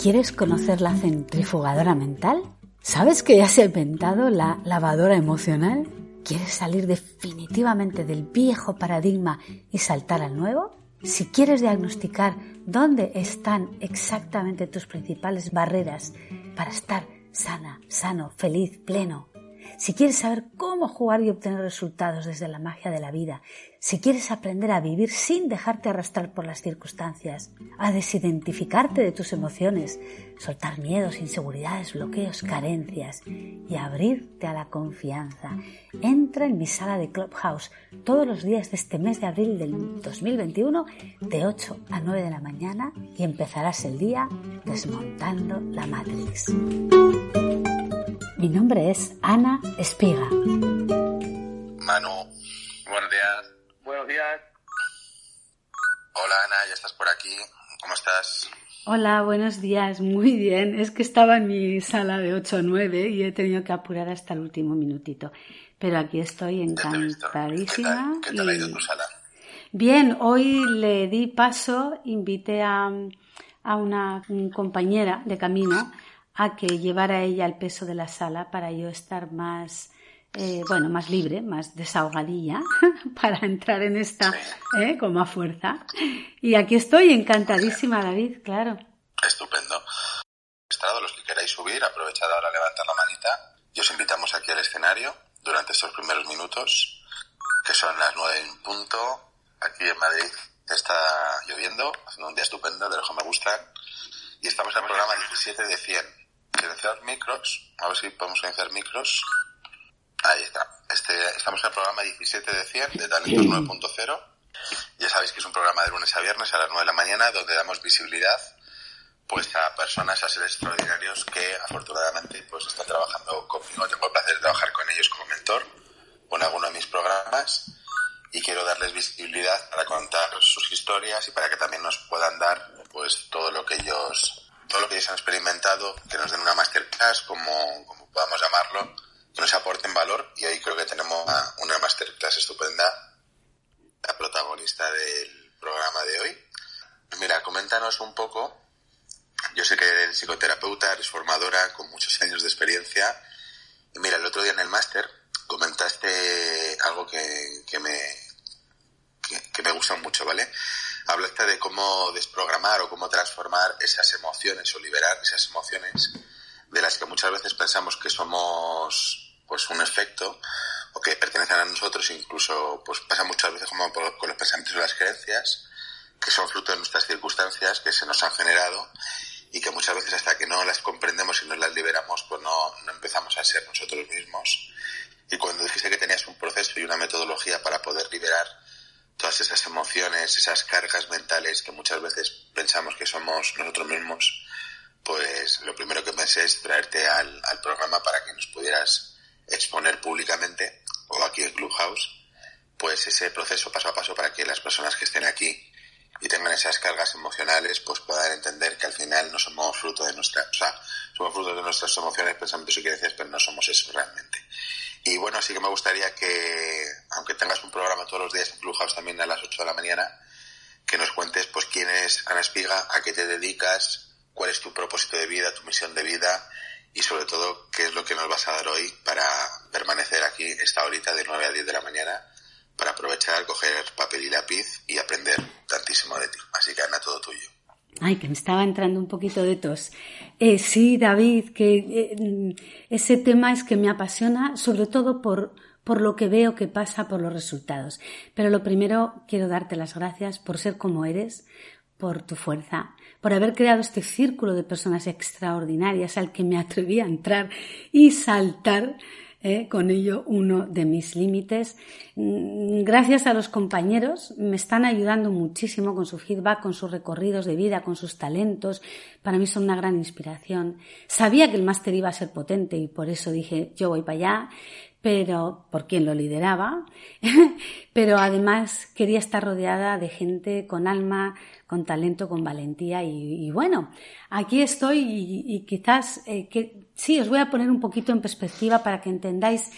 ¿Quieres conocer la centrifugadora mental? ¿Sabes que ya se ha inventado la lavadora emocional? ¿Quieres salir definitivamente del viejo paradigma y saltar al nuevo? Si quieres diagnosticar dónde están exactamente tus principales barreras para estar sana, sano, feliz, pleno, si quieres saber cómo jugar y obtener resultados desde la magia de la vida, si quieres aprender a vivir sin dejarte arrastrar por las circunstancias, a desidentificarte de tus emociones, soltar miedos, inseguridades, bloqueos, carencias y abrirte a la confianza, entra en mi sala de Clubhouse todos los días de este mes de abril del 2021 de 8 a 9 de la mañana y empezarás el día desmontando la Matrix. Mi nombre es Ana Espiga. Manu, buenos días. Buenos días. Hola Ana, ya estás por aquí. ¿Cómo estás? Hola, buenos días. Muy bien. Es que estaba en mi sala de 8 a 9 y he tenido que apurar hasta el último minutito. Pero aquí estoy encantadísima. ¿Qué tal, ha ido tu sala? Bien, hoy le di paso, invité a, a una compañera de camino a que llevara ella el peso de la sala para yo estar más, eh, bueno, más libre, más desahogadilla para entrar en esta eh, con más fuerza. Y aquí estoy encantadísima, David, claro. Estupendo. Los que queráis subir, aprovechad ahora levantar la manita y os invitamos aquí al escenario durante estos primeros minutos, que son las nueve en punto. Aquí en Madrid está lloviendo, haciendo un día estupendo, de los que me gustan. Y estamos en el programa 17 de 100 silenciar micros, a ver si podemos silenciar micros. Ahí está. Este, estamos en el programa 17 de 100 de Talentos 9.0. Ya sabéis que es un programa de lunes a viernes a las 9 de la mañana donde damos visibilidad pues a personas, a seres extraordinarios que afortunadamente pues están trabajando conmigo. Tengo el placer de trabajar con ellos como mentor en alguno de mis programas y quiero darles visibilidad para contar sus historias y para que también nos puedan dar pues todo lo que ellos todo lo que ellos han experimentado, que nos den una masterclass, como, como podamos llamarlo, que nos aporten valor. Y hoy creo que tenemos una, masterclass estupenda, la protagonista del programa de hoy. Mira, coméntanos un poco. Yo sé que eres psicoterapeuta, eres formadora con muchos años de experiencia. Y mira, el otro día en el máster comentaste algo que, que me, que me gusta mucho, ¿vale? Hablaste de cómo desprogramar o cómo transformar esas emociones o liberar esas emociones de las que muchas veces pensamos que somos pues un efecto o que pertenecen a nosotros incluso pues pasa muchas veces como con los pensamientos y las creencias que son fruto de nuestras circunstancias que se nos han generado y que muchas veces hasta que no las comprendemos y no las liberamos pues no, no empezamos a ser nosotros mismos. Y cuando dijiste que tenías un proceso y una metodología para poder liberar todas esas emociones, esas cargas mentales que muchas veces pensamos que somos nosotros mismos, pues lo primero que pensé es traerte al, programa para que nos pudieras exponer públicamente o aquí en Clubhouse, pues ese proceso paso a paso para que las personas que estén aquí y tengan esas cargas emocionales, pues puedan entender que al final no somos fruto de nuestra, o sea, somos fruto de nuestras emociones, pensamientos y creencias, pero no somos eso realmente. Y bueno, así que me gustaría que, aunque tengas un programa todos los días en Clubhouse también a las 8 de la mañana, que nos cuentes pues quién es Ana Espiga, a qué te dedicas, cuál es tu propósito de vida, tu misión de vida y sobre todo qué es lo que nos vas a dar hoy para permanecer aquí esta horita de 9 a 10 de la mañana para aprovechar, coger papel y lápiz y aprender tantísimo de ti. Así que Ana, todo tuyo. Ay, que me estaba entrando un poquito de tos. Eh, sí, David, que eh, ese tema es que me apasiona, sobre todo por, por lo que veo que pasa, por los resultados. Pero lo primero, quiero darte las gracias por ser como eres, por tu fuerza, por haber creado este círculo de personas extraordinarias al que me atreví a entrar y saltar ¿eh? con ello uno de mis límites. Mm, gracias a los compañeros, me están ayudando muchísimo con su feedback, con sus recorridos de vida, con sus talentos. Para mí son una gran inspiración. Sabía que el máster iba a ser potente y por eso dije, yo voy para allá pero por quien lo lideraba, pero además quería estar rodeada de gente con alma, con talento, con valentía y, bueno, aquí estoy y, quizás eh, que sí, os voy a poner un poquito en perspectiva para que entendáis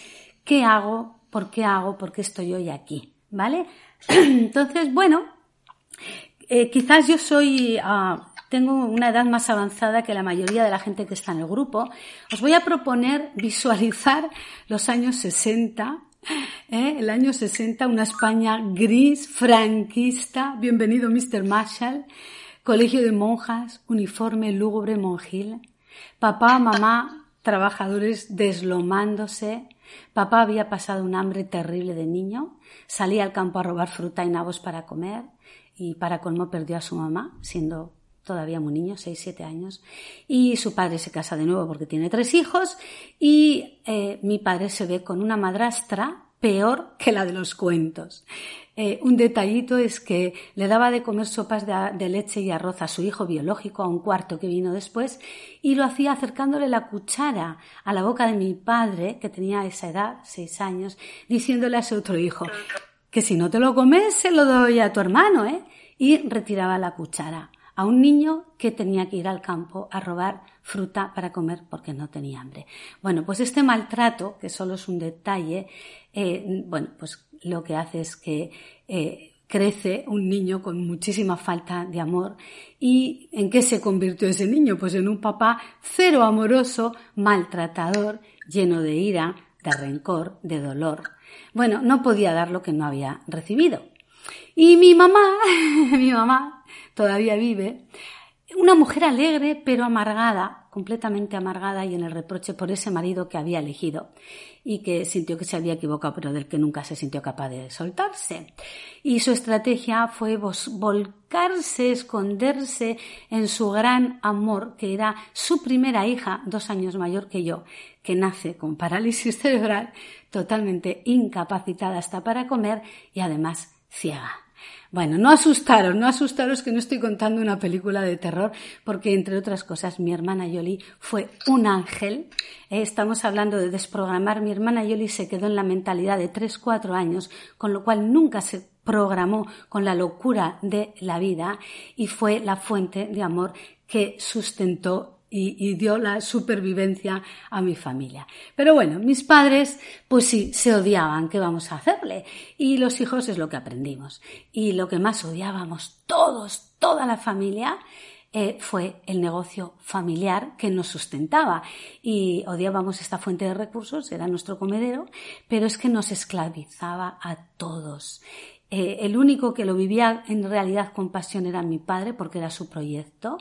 qué hago, por qué hago, por qué estoy hoy aquí, ¿vale? Entonces, bueno, eh, quizás yo soy... Ah, tengo una edad más avanzada que la mayoría de la gente que está en el grupo, os voy a proponer visualizar los años 60 ¿eh? el año 60, una España gris, franquista, bienvenido Mr. Marshall, colegio de monjas, uniforme lúgubre monjil, papá, mamá, trabajadores deslomándose, papá había pasado un hambre terrible de niño, salía al campo a robar fruta y nabos para comer. Y para colmo perdió a su mamá, siendo todavía muy niño, 6, 7 años, y su padre se casa de nuevo porque tiene tres hijos y eh, mi padre se ve con una madrastra peor que la de los cuentos. Eh, un detallito es que le daba de comer sopas de, leche y arroz a su hijo biológico, a un cuarto que vino después, y lo hacía acercándole la cuchara a la boca de mi padre, que tenía esa edad, seis años, diciéndole a ese otro hijo que si no te lo comes se lo doy a tu hermano, ¿eh? Y retiraba la cuchara a un niño que tenía que ir al campo a robar fruta para comer porque no tenía hambre. Bueno, pues este maltrato, que solo es un detalle, eh, bueno, pues lo que hace es que eh, crece un niño con muchísima falta de amor. ¿Y en qué se convirtió ese niño? Pues en un papá cero amoroso, maltratador, lleno de ira, de rencor, de dolor. Bueno, no podía dar lo que no había recibido. Y mi mamá, mi mamá todavía vive, una mujer alegre pero amargada, completamente amargada y en el reproche por ese marido que había elegido y que sintió que se había equivocado pero del que nunca se sintió capaz de soltarse. Y su estrategia fue volcarse, esconderse en su gran amor, que era su primera hija, dos años mayor que yo, que nace con parálisis cerebral, totalmente incapacitada hasta para comer y además ciega. Bueno, no asustaros, no asustaros que no estoy contando una película de terror, porque entre otras cosas mi hermana Yoli fue un ángel. Eh, estamos hablando de desprogramar. Mi hermana Yoli se quedó en la mentalidad de 3, 4 años, con lo cual nunca se programó con la locura de la vida y fue la fuente de amor que sustentó y, dio la supervivencia a mi familia. Pero bueno, mis padres, pues sí, se odiaban, ¿qué vamos a hacerle? Y los hijos es lo que aprendimos. Y lo que más odiábamos todos, toda la familia, eh, fue el negocio familiar que nos sustentaba. Y odiábamos esta fuente de recursos, era nuestro comedero, pero es que nos esclavizaba a todos. Eh, el único que lo vivía en realidad con pasión era mi padre, porque era su proyecto,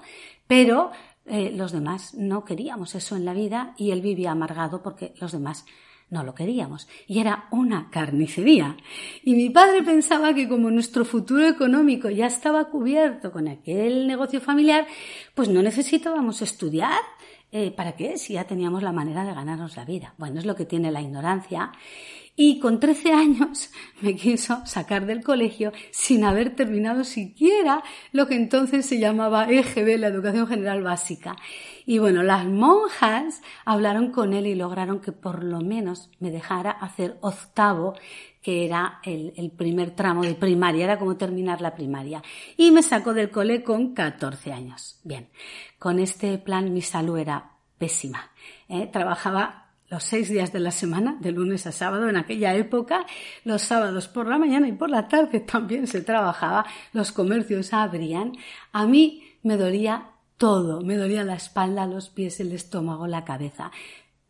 pero eh, los demás no queríamos eso en la vida y él vivía amargado porque los demás no lo queríamos. Y era una carnicería. Y mi padre pensaba que como nuestro futuro económico ya estaba cubierto con aquel negocio familiar, pues no necesitábamos estudiar. Eh, ¿Para qué? Si ya teníamos la manera de ganarnos la vida. Bueno, es lo que tiene la ignorancia y con 13 años me quiso sacar del colegio sin haber terminado siquiera lo que entonces se llamaba EGB, la Educación General Básica. Y bueno, las monjas hablaron con él y lograron que por lo menos me dejara hacer octavo, que era el, primer tramo de primaria, era como terminar la primaria. Y me sacó del cole con 14 años. Bien, con este plan mi salud era pésima. ¿eh? Trabajaba los seis días de la semana, de lunes a sábado. En aquella época, los sábados por la mañana y por la tarde también se trabajaba, los comercios abrían. A mí me dolía todo, me dolía la espalda, los pies, el estómago, la cabeza,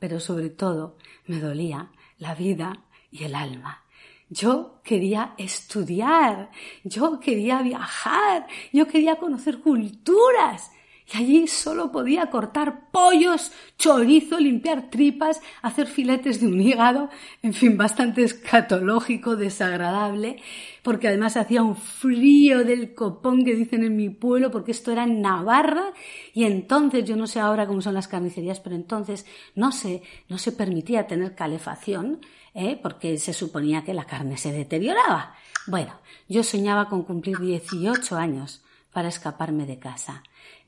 pero sobre todo me dolía la vida y el alma. Yo quería estudiar, yo quería viajar, yo quería conocer culturas, y allí solo podía cortar pollos, chorizo, limpiar tripas, hacer filetes de un hígado, en fin, bastante escatológico, desagradable, porque además hacía un frío del copón que dicen en mi pueblo, porque esto era en Navarra, y entonces, yo no sé ahora cómo son las carnicerías, pero entonces no se, no se permitía tener calefacción, ¿eh? porque se suponía que la carne se deterioraba. Bueno, yo soñaba con cumplir 18 años para escaparme de casa.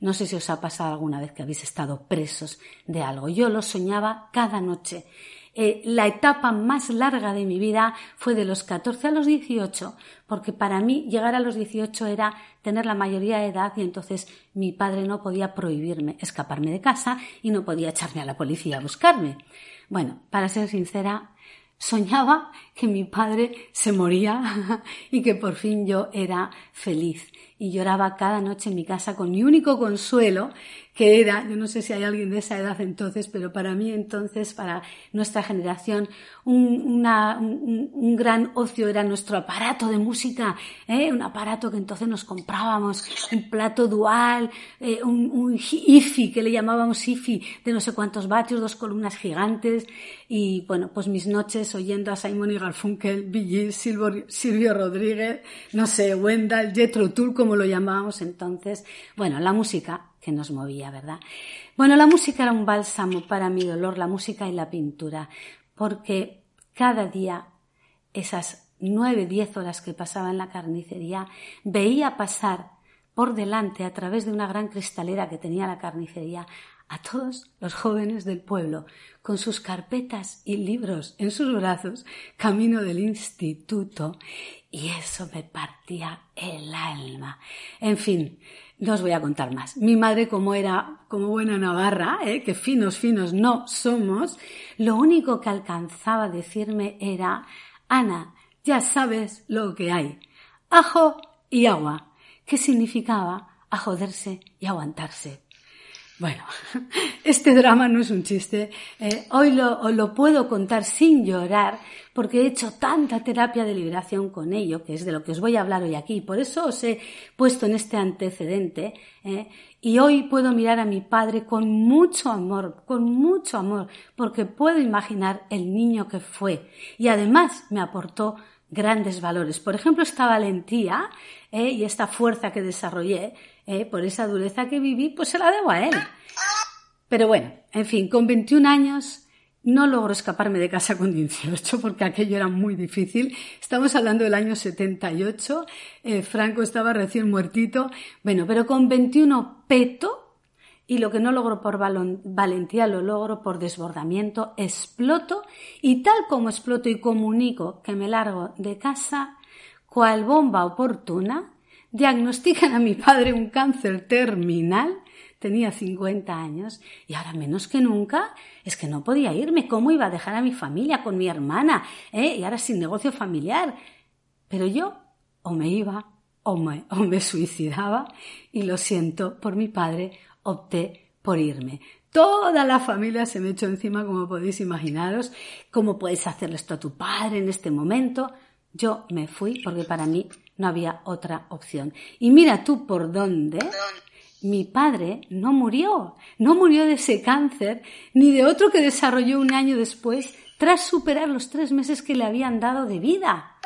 No sé si os ha pasado alguna vez que habéis estado presos de algo. Yo lo soñaba cada noche. Eh, la etapa más larga de mi vida fue de los 14 a los 18, porque para mí llegar a los 18 era tener la mayoría de edad y entonces mi padre no podía prohibirme escaparme de casa y no podía echarme a la policía a buscarme. Bueno, para ser sincera, soñaba que mi padre se moría y que por fin yo era feliz y lloraba cada noche en mi casa con mi único consuelo, que era, yo no sé si hay alguien de esa edad entonces, pero para mí entonces, para nuestra generación, un, un, gran ocio era nuestro aparato de música, ¿eh? un aparato que entonces nos comprábamos, un plato dual, eh, un, un IFI, que le llamábamos IFI, de no sé cuántos vatios, dos columnas gigantes, y bueno, pues mis noches oyendo a Simon y Garfunkel, Billy, Silvio, Rodríguez, no sé, Wendell, Jethro Tull, como lo llamábamos entonces, bueno, la música que nos movía, ¿verdad? Bueno, la música era un bálsamo para mi dolor, la música y la pintura, porque cada día esas nueve, diez horas que pasaba en la carnicería, veía pasar por delante, a través de una gran cristalera que tenía la carnicería, a todos los jóvenes del pueblo, con sus carpetas y libros en sus brazos, camino del instituto, y eso me partía el alma. En fin, no os voy a contar más. Mi madre, como era como buena navarra, ¿eh? que finos, finos no somos, lo único que alcanzaba a decirme era, Ana, ya sabes lo que hay. Ajo y agua. ¿Qué significaba? A joderse y aguantarse. Bueno, este drama no es un chiste. Eh, hoy lo, lo puedo contar sin llorar porque he hecho tanta terapia de liberación con ello, que es de lo que os voy a hablar hoy aquí. Por eso os he puesto en este antecedente. Eh, y hoy puedo mirar a mi padre con mucho amor, con mucho amor, porque puedo imaginar el niño que fue. Y además me aportó grandes valores. Por ejemplo, esta valentía eh, y esta fuerza que desarrollé eh, por esa dureza que viví, pues se la debo a él. Pero bueno, en fin, con 21 años no logro escaparme de casa con 18 porque aquello era muy difícil. Estamos hablando del año 78, eh, Franco estaba recién muertito. Bueno, pero con 21 peto y lo que no logro por valentía lo logro por desbordamiento, exploto y tal como exploto y comunico que me largo de casa, cual bomba oportuna, diagnostican a mi padre un cáncer terminal, tenía 50 años y ahora menos que nunca es que no podía irme, ¿cómo iba a dejar a mi familia con mi hermana? ¿eh? Y ahora sin negocio familiar. Pero yo o me iba o me, o me suicidaba y lo siento por mi padre, opté por irme. Toda la familia se me echó encima, como podéis imaginaros. ¿Cómo puedes hacerle esto a tu padre en este momento? Yo me fui porque para mí no había otra opción. Y mira tú por dónde mi padre no murió, no murió de ese cáncer, ni de otro que desarrolló un año después, tras superar los tres meses que le habían dado de vida.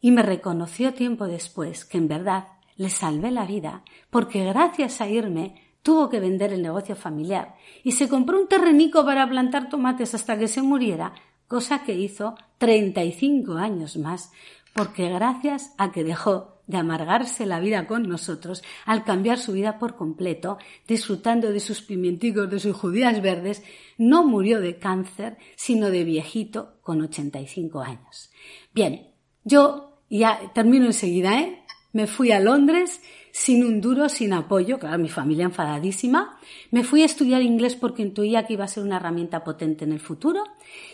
Y me reconoció tiempo después que en verdad le salvé la vida, porque gracias a irme tuvo que vender el negocio familiar y se compró un terrenico para plantar tomates hasta que se muriera, cosa que hizo 35 años más, porque gracias a que dejó de amargarse la vida con nosotros, al cambiar su vida por completo, disfrutando de sus pimienticos, de sus judías verdes, no murió de cáncer, sino de viejito con 85 años. Bien, yo ya termino enseguida, ¿eh? Me fui a Londres sin un duro, sin apoyo, claro, mi familia enfadadísima. Me fui a estudiar inglés porque intuía que iba a ser una herramienta potente en el futuro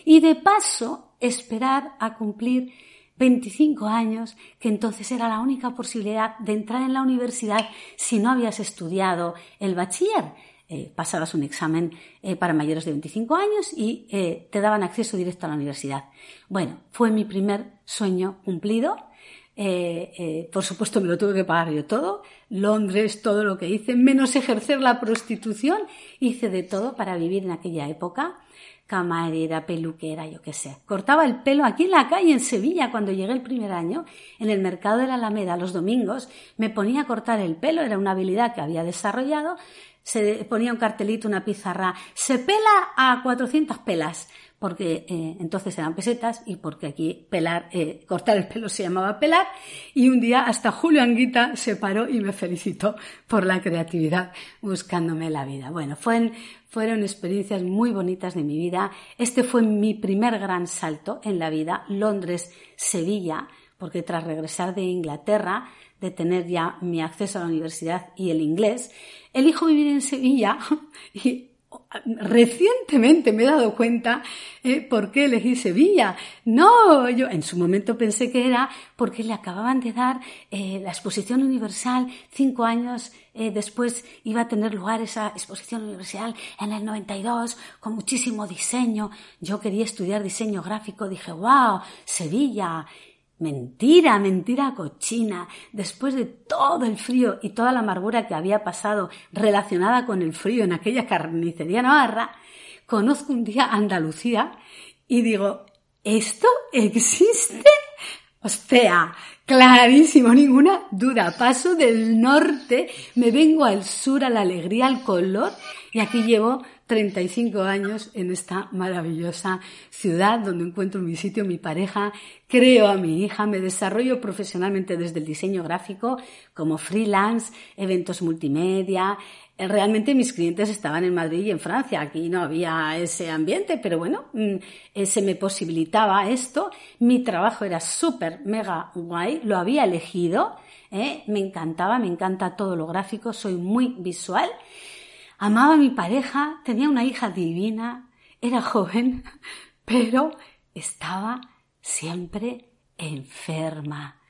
y de paso esperar a cumplir 25 años, que entonces era la única posibilidad de entrar en la universidad si no habías estudiado el bachiller. Eh, pasabas un examen eh, para mayores de 25 años y eh, te daban acceso directo a la universidad. Bueno, fue mi primer sueño cumplido. por supuesto me lo tuve que pagar yo todo. Londres, todo lo que hice, menos ejercer la prostitución, hice de todo para vivir en aquella época camarera, peluquera, yo qué sé. Cortaba el pelo aquí en la calle, en Sevilla, cuando llegué el primer año, en el mercado de la Alameda, los domingos, me ponía a cortar el pelo, era una habilidad que había desarrollado, se ponía un cartelito, una pizarra, se pela a 400 pelas porque eh, entonces eran pesetas y porque aquí pelar, eh, cortar el pelo se llamaba pelar y un día hasta Julio Anguita se paró y me felicitó por la creatividad buscándome la vida. Bueno, fueron, fueron experiencias muy bonitas de mi vida. Este fue mi primer gran salto en la vida, Londres-Sevilla, porque tras regresar de Inglaterra, de tener ya mi acceso a la universidad y el inglés, elijo vivir en Sevilla y recientemente me he dado cuenta eh, por qué elegí Sevilla. No, yo en su momento pensé que era porque le acababan de dar eh, la exposición universal cinco años eh, después iba a tener lugar esa exposición universal en el 92 con muchísimo diseño. Yo quería estudiar diseño gráfico, dije, wow, Sevilla. Mentira, mentira cochina. Después de todo el frío y toda la amargura que había pasado relacionada con el frío en aquella carnicería navarra, conozco un día Andalucía y digo, ¿esto existe? O sea, clarísimo, ninguna duda. Paso del norte, me vengo al sur, a la alegría, al color, y aquí llevo 35 años en esta maravillosa ciudad donde encuentro mi sitio, mi pareja, creo a mi hija, me desarrollo profesionalmente desde el diseño gráfico como freelance, eventos multimedia. Eh, realmente mis clientes estaban en Madrid y en Francia, aquí no había ese ambiente, pero bueno, mm, eh, se me posibilitaba esto. Mi trabajo era súper, mega guay, lo había elegido, ¿eh? me encantaba, me encanta todo lo gráfico, soy muy visual. Amaba a mi pareja, tenía una hija divina, era joven, pero estaba siempre enferma.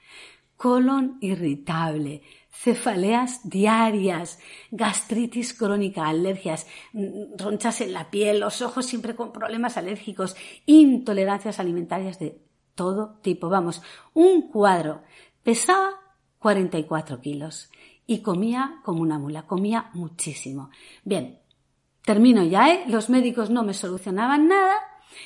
Colon irritable, cefaleas diarias, gastritis crónica, alergias, mm, ronchas en la piel, los ojos siempre con problemas alérgicos, intolerancias alimentarias de todo tipo. Vamos, un cuadro. Pesaba 44 kilos y comía como una mula, comía muchísimo. Bien, termino ya, ¿eh? Los médicos no me solucionaban nada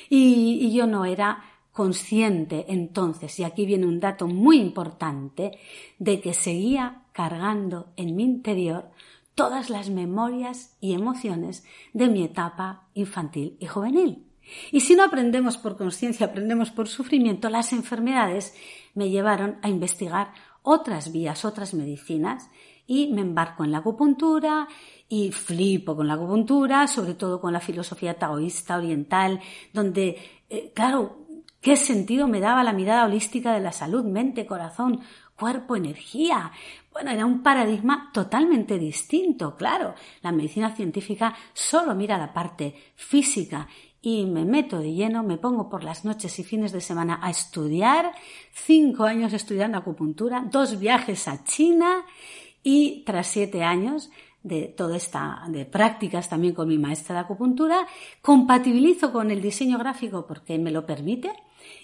y, y yo no era consciente entonces, y aquí viene un dato muy importante, de que seguía cargando en mi interior todas las memorias y emociones de mi etapa infantil y juvenil. Y si no aprendemos por conciencia, aprendemos por sufrimiento, las enfermedades me llevaron a investigar otras vías, otras medicinas, y me embarco en la acupuntura y flipo con la acupuntura, sobre todo con la filosofía taoísta oriental, donde, eh, claro, ¿qué sentido me daba la mirada holística de la salud, mente, corazón, cuerpo, energía? Bueno, era un paradigma totalmente distinto, claro. La medicina científica solo mira la parte física y me meto de lleno, me pongo por las noches y fines de semana a estudiar, cinco años estudiando acupuntura, dos viajes a China y tras siete años de toda esta, de prácticas también con mi maestra de acupuntura, compatibilizo con el diseño gráfico porque me lo permite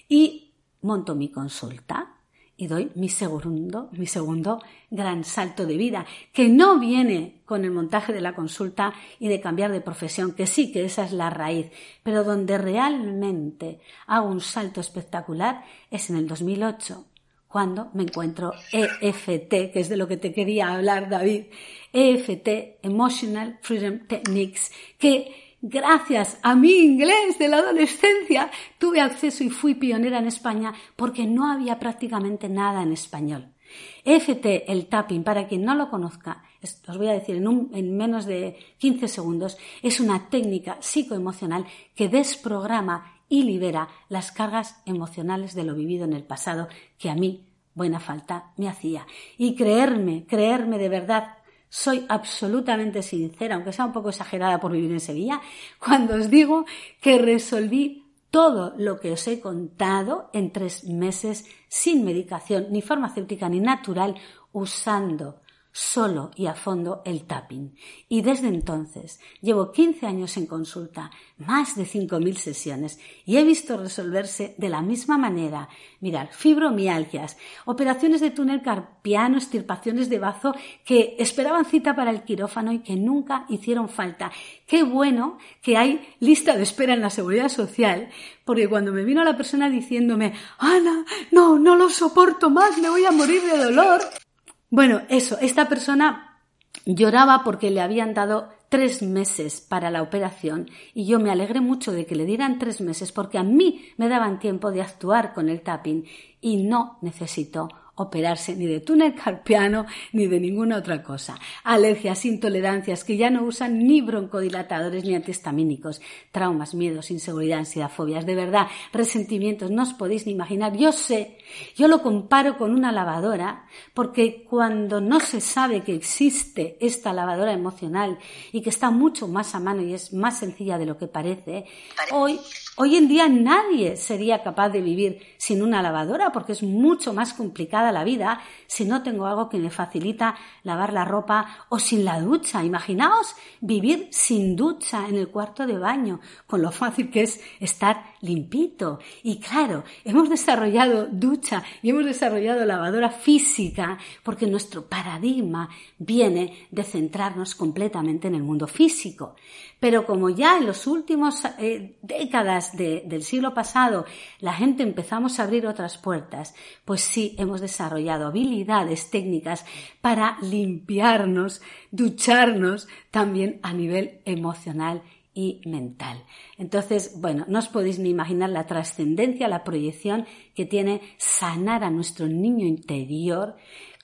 y monto mi consulta y doy mi segundo, mi segundo gran salto de vida, que no viene con el montaje de la consulta y de cambiar de profesión, que sí que esa es la raíz, pero donde realmente hago un salto espectacular es en el 2008, cuando me encuentro EFT, que es de lo que te quería hablar, David. EFT, Emotional Freedom Techniques, que gracias a mi inglés de la adolescencia tuve acceso y fui pionera en España porque no había prácticamente nada en español. EFT, el tapping, para quien no lo conozca, os voy a decir en, en, menos de 15 segundos, es una técnica psicoemocional que desprograma y libera las cargas emocionales de lo vivido en el pasado que a mí buena falta me hacía. Y creerme, creerme de verdad, soy absolutamente sincera, aunque sea un poco exagerada por vivir en Sevilla, cuando os digo que resolví todo lo que os he contado en tres meses sin medicación ni farmacéutica ni natural usando solo y a fondo el tapping. Y desde entonces llevo 15 años en consulta, más de 5.000 sesiones y he visto resolverse de la misma manera. Mirar, fibromialgias, operaciones de túnel carpiano, estirpaciones de bazo que esperaban cita para el quirófano y que nunca hicieron falta. Qué bueno que hay lista de espera en la seguridad social, porque cuando me vino la persona diciéndome, Ana, no, no lo soporto más, me voy a morir de dolor, bueno, eso, esta persona lloraba porque le habían dado tres meses para la operación y yo me alegré mucho de que le dieran tres meses porque a mí me daban tiempo de actuar con el tapping y no necesito operarse ni de túnel carpiano ni de ninguna otra cosa. Alergias, intolerancias que ya no usan ni broncodilatadores ni antihistamínicos, traumas, miedos, inseguridad, ansiedad, fobias, de verdad, resentimientos, no os podéis ni imaginar. Yo sé, yo lo comparo con una lavadora porque cuando no se sabe que existe esta lavadora emocional y que está mucho más a mano y es más sencilla de lo que parece, hoy Hoy en día nadie sería capaz de vivir sin una lavadora porque es mucho más complicada la vida si no tengo algo que me facilita lavar la ropa o sin la ducha. Imaginaos vivir sin ducha en el cuarto de baño, con lo fácil que es estar limpito. Y claro, hemos desarrollado ducha y hemos desarrollado lavadora física porque nuestro paradigma viene de centrarnos completamente en el mundo físico. Pero como ya en los últimos eh, décadas del siglo pasado la gente empezamos a abrir otras puertas, pues sí hemos desarrollado habilidades técnicas para limpiarnos, ducharnos también a nivel emocional y mental. Entonces, bueno, no os podéis ni imaginar la trascendencia, la proyección que tiene sanar a nuestro niño interior,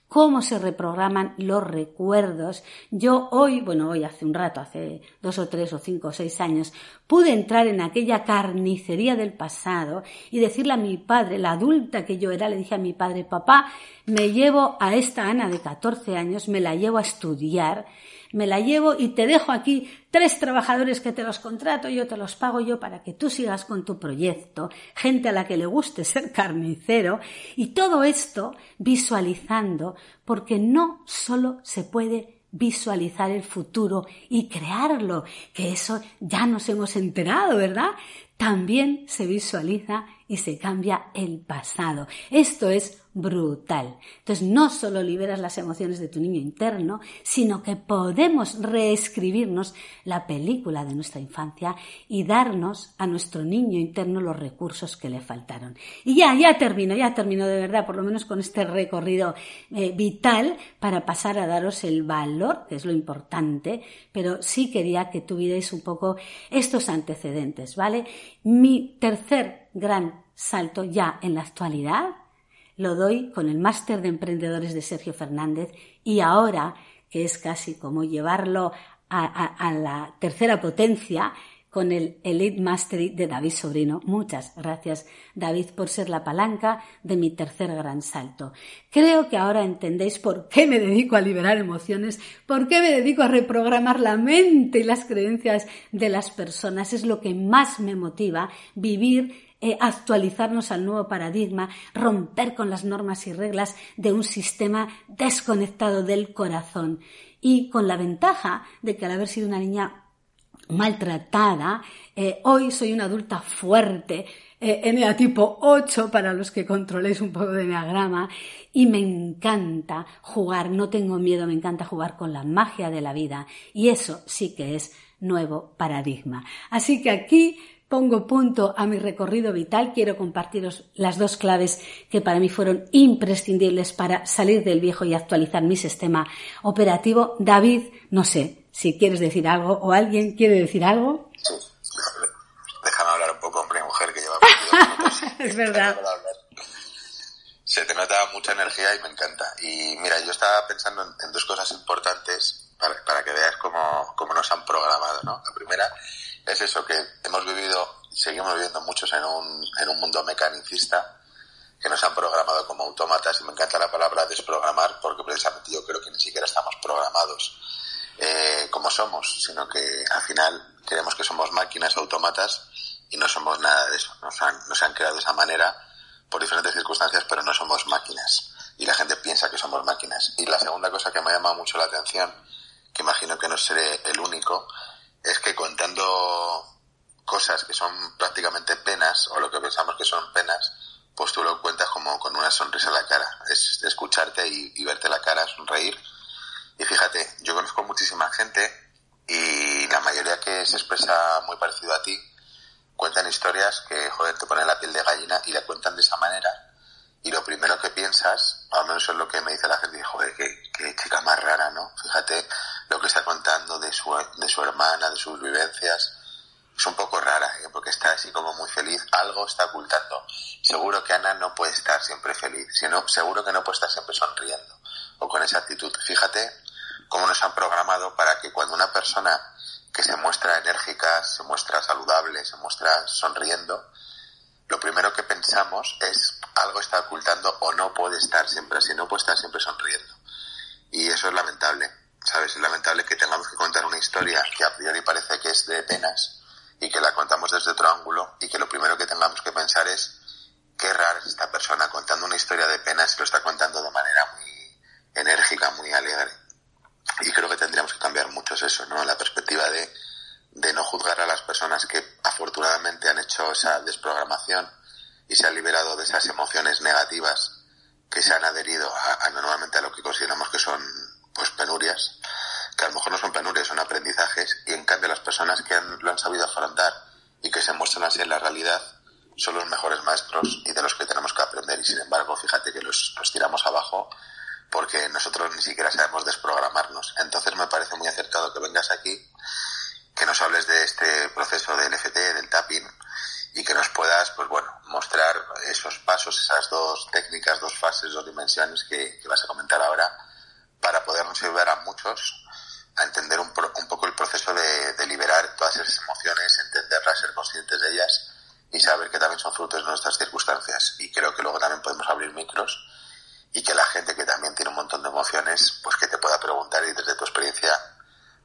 cómo se reprograman los recuerdos. Yo hoy, bueno, hoy hace un rato, hace dos o tres o cinco o seis años, pude entrar en aquella carnicería del pasado y decirle a mi padre, la adulta que yo era, le dije a mi padre, papá, me llevo a esta Ana de 14 años, me la llevo a estudiar me la llevo y te dejo aquí tres trabajadores que te los contrato, yo te los pago yo para que tú sigas con tu proyecto, gente a la que le guste ser carnicero, y todo esto visualizando, porque no solo se puede visualizar el futuro y crearlo, que eso ya nos hemos enterado, ¿verdad? También se visualiza y se cambia el pasado. Esto es brutal. Entonces, no solo liberas las emociones de tu niño interno, sino que podemos reescribirnos la película de nuestra infancia y darnos a nuestro niño interno los recursos que le faltaron. Y ya, ya termino, ya termino de verdad, por lo menos con este recorrido eh, vital para pasar a daros el valor, que es lo importante, pero sí quería que tuvierais un poco estos antecedentes, ¿vale? Mi tercer gran salto ya en la actualidad lo doy con el máster de emprendedores de Sergio Fernández y ahora, que es casi como llevarlo a, la tercera potencia, con el Elite Mastery de David Sobrino. Muchas gracias, David, por ser la palanca de mi tercer gran salto. Creo que ahora entendéis por qué me dedico a liberar emociones, por qué me dedico a reprogramar la mente y las creencias de las personas. Es lo que más me motiva vivir eh, actualizarnos al nuevo paradigma, romper con las normas y reglas de un sistema desconectado del corazón. Y con la ventaja de que al haber sido una niña maltratada, eh, hoy soy una adulta fuerte, eh, tipo 8 para los que controléis un poco de enneagrama y me encanta jugar, no tengo miedo, me encanta jugar con la magia de la vida y eso sí que es nuevo paradigma. Así que aquí pongo punto a mi recorrido vital, quiero compartiros las dos claves que para mí fueron imprescindibles para salir del viejo y actualizar mi sistema operativo. David, no sé si quieres decir algo o alguien quiere decir algo. Sí, déjame hablar un poco, hombre mujer, que lleva es verdad. Se te nota mucha energía y me encanta. Y mira, yo estaba pensando en, dos cosas importantes para, para que veas cómo, cómo nos han programado, ¿no? La primera es eso, que hemos vivido, seguimos viviendo muchos en un, en un mundo mecanicista, que nos han programado como autómatas, y me encanta la palabra desprogramar, porque precisamente yo creo que ni siquiera estamos programados eh, como somos, sino que al final creemos que somos máquinas autómatas y no somos nada de eso. Nos han, nos han creado de esa manera por diferentes circunstancias, pero no somos máquinas. Y la gente piensa que somos máquinas. Y la segunda cosa que me ha llamado mucho la atención, que imagino que no seré el único, es que contando cosas que son prácticamente penas, o lo que pensamos que son penas, pues tú lo cuentas como con una sonrisa en la cara. Es escucharte y, verte la cara, sonreír. Y fíjate, yo conozco muchísima gente y la mayoría que se expresa muy parecido a ti, cuentan historias que, joder, te ponen la piel de gallina y la cuentan de esa manera. Y lo primero que piensas, al menos es lo que me dice la gente, joder, qué, qué chica más rara, ¿no? Fíjate lo que está contando de su, de su hermana, de sus vivencias. es un poco rara, ¿eh? porque está así como muy feliz, algo está ocultando. Seguro que Ana no puede estar siempre feliz, sino seguro que no puede estar siempre sonriendo o con esa actitud. Fíjate cómo nos han programado para que cuando una persona que se muestra enérgica, se muestra saludable, se muestra sonriendo, lo primero que pensamos es algo está ocultando o no puede estar siempre así, no puede estar siempre sonriendo. Y eso es lamentable, ¿sabes? Es lamentable que tengamos que contar una historia que a priori parece que es de penas y que la contamos desde otro ángulo y que lo primero que tengamos que pensar es qué rara es esta persona contando una historia de penas y lo está contando de manera muy enérgica, muy alegre. Y creo que tendríamos que cambiar mucho eso, ¿no? La perspectiva de de no juzgar a las personas que afortunadamente han hecho esa desprogramación y se han liberado de esas emociones negativas que se han adherido a, normalmente a lo que consideramos que son pues penurias, que a lo mejor no son penurias, son aprendizajes, y en cambio las personas que lo han sabido afrontar y que se muestran así en la realidad son los mejores maestros y de los que tenemos que aprender. Y sin embargo, fíjate que los, tiramos abajo porque nosotros ni siquiera sabemos desprogramarnos. Entonces me parece muy acertado que vengas aquí que nos hables de este proceso del NFT, del tapping, y que nos puedas, pues bueno, mostrar esos pasos, esas dos técnicas, dos fases, dos dimensiones que, vas a comentar ahora, para podernos ayudar a muchos a entender un, un poco el proceso de, de, liberar todas esas emociones, entenderlas, ser conscientes de ellas y saber que también son frutos de nuestras circunstancias. Y creo que luego también podemos abrir micros y que la gente que también tiene un montón de emociones, pues que te pueda preguntar y desde tu experiencia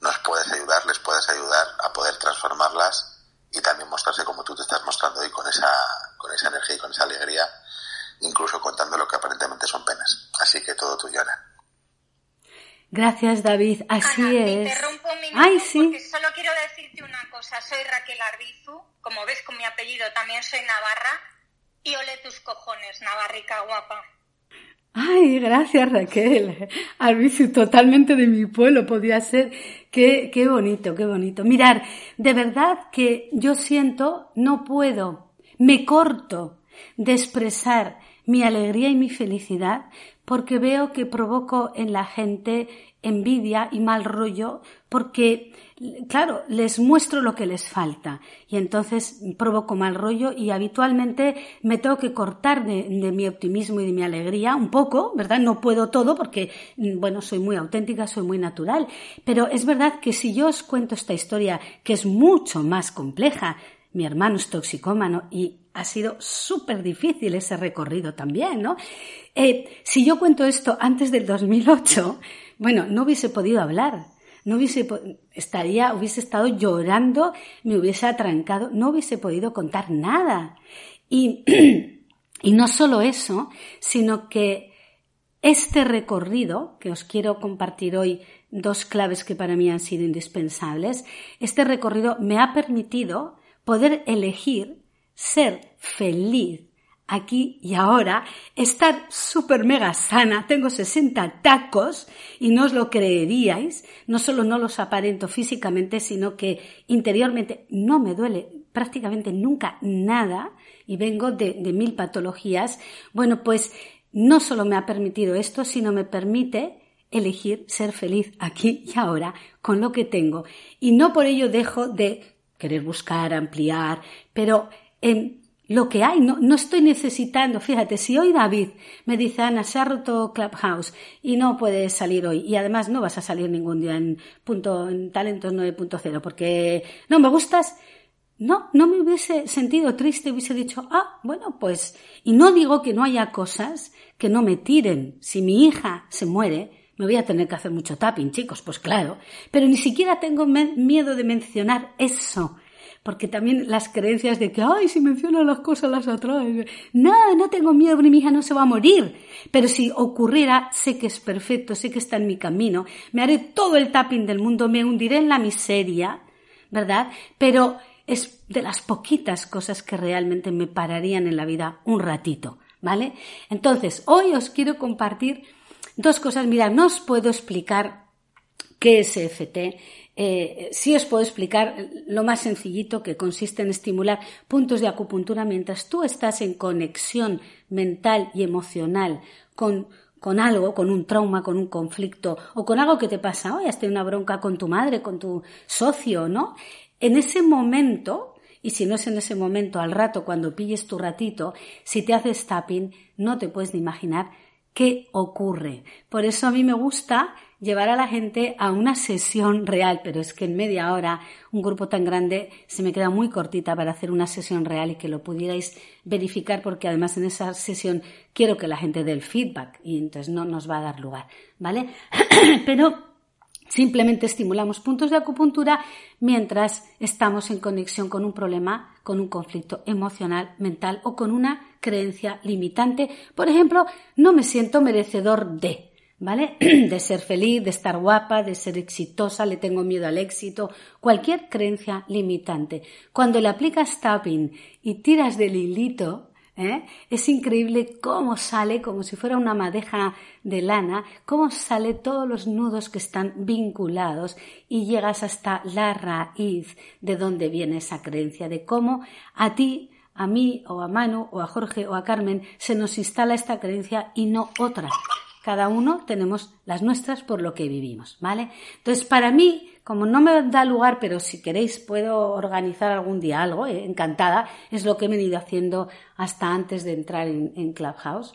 nos puedes ayudar, les puedes ayudar a poder transformarlas y también mostrarse como tú te estás mostrando hoy con esa, con esa energía y con esa alegría, incluso contando lo que aparentemente son penas. Así que todo tuyo, Ana. Gracias, David. Así Ana, es. Te interrumpo un minuto Ay, sí. porque solo quiero decirte una cosa. Soy Raquel Arbizu. Como ves con mi apellido también soy Navarra. Y ole tus cojones, Navarrica guapa. Ay, gracias Raquel. Albizu, totalmente de mi pueblo podía ser. Qué, qué bonito, qué bonito. Mirar, de verdad que yo siento, no puedo, me corto de expresar mi alegría y mi felicidad porque veo que provoco en la gente envidia y mal rollo porque, claro, les muestro lo que les falta y entonces provoco mal rollo y habitualmente me tengo que cortar de, mi optimismo y de mi alegría un poco, ¿verdad? No puedo todo porque, bueno, soy muy auténtica, soy muy natural, pero es verdad que si yo os cuento esta historia que es mucho más compleja, mi hermano es toxicómano y ha sido súper difícil ese recorrido también, ¿no? Eh, si yo cuento esto antes del 2008, bueno, no hubiese podido hablar, no hubiese estaría, hubiese estado llorando, me hubiese atrancado, no hubiese podido contar nada. Y, y no solo eso, sino que este recorrido, que os quiero compartir hoy dos claves que para mí han sido indispensables, este recorrido me ha permitido poder elegir ser feliz aquí y ahora, estar súper mega sana, tengo 60 tacos y no os lo creeríais, no solo no los aparento físicamente, sino que interiormente no me duele prácticamente nunca nada y vengo de, de mil patologías. Bueno, pues no solo me ha permitido esto, sino me permite elegir ser feliz aquí y ahora con lo que tengo. Y no por ello dejo de querer buscar, ampliar, pero en lo que hay, no, no estoy necesitando, fíjate, si hoy David me dice, Ana, se ha roto Clubhouse y no puedes salir hoy, y además no vas a salir ningún día en, punto, en Talentos 9.0 porque no me gustas, no, no me hubiese sentido triste, hubiese dicho, ah, bueno, pues, y no digo que no haya cosas que no me tiren. Si mi hija se muere, me voy a tener que hacer mucho tapping, chicos, pues claro, pero ni siquiera tengo miedo de mencionar eso porque también las creencias de que, ay, si mencionan las cosas las atrae. No, no tengo miedo, mi hija no se va a morir. Pero si ocurriera, sé que es perfecto, sé que está en mi camino, me haré todo el tapping del mundo, me hundiré en la miseria, ¿verdad? Pero es de las poquitas cosas que realmente me pararían en la vida un ratito, ¿vale? Entonces, hoy os quiero compartir dos cosas. Mira, no os puedo explicar qué es EFT, eh, sí os puedo explicar lo más sencillito que consiste en estimular puntos de acupuntura mientras tú estás en conexión mental y emocional con, con algo, con un trauma, con un conflicto o con algo que te pasa, hoy has tenido una bronca con tu madre, con tu socio, ¿no? en ese momento, y si no es en ese momento, al rato, cuando pilles tu ratito, si te haces tapping, no te puedes ni imaginar qué ocurre. Por eso a mí me gusta llevar a la gente a una sesión real, pero es que en media hora un grupo tan grande se me queda muy cortita para hacer una sesión real y que lo pudierais verificar porque además en esa sesión quiero que la gente dé el feedback y entonces no nos va a dar lugar, ¿vale? pero Simplemente estimulamos puntos de acupuntura mientras estamos en conexión con un problema, con un conflicto emocional, mental o con una creencia limitante. Por ejemplo, no me siento merecedor de. ¿Vale? De ser feliz, de estar guapa, de ser exitosa, le tengo miedo al éxito, cualquier creencia limitante. Cuando le aplicas tapping y tiras del hilito, ¿eh? es increíble cómo sale, como si fuera una madeja de lana, cómo sale todos los nudos que están vinculados y llegas hasta la raíz de dónde viene esa creencia, de cómo a ti a mí o a Manu o a Jorge o a Carmen se nos instala esta creencia y no otra. Cada uno tenemos las nuestras por lo que vivimos, ¿vale? Entonces, para mí, como no me da lugar, pero si queréis puedo organizar algún día algo, eh, encantada, es lo que he venido haciendo hasta antes de entrar en, Clubhouse.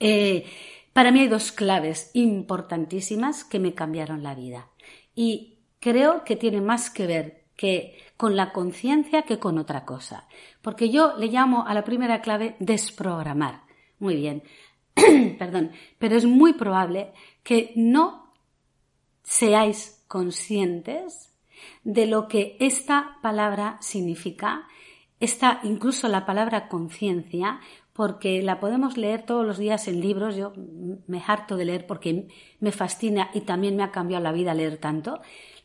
Eh, para mí hay dos claves importantísimas que me cambiaron la vida. Y creo que tiene más que ver que con la conciencia que con otra cosa. Porque yo le llamo a la primera clave desprogramar. Muy bien. perdón, pero es muy probable que no seáis conscientes de lo que esta palabra significa, esta incluso la palabra conciencia, porque la podemos leer todos los días en libros, yo me harto de leer porque me fascina y también me ha cambiado la vida leer tanto.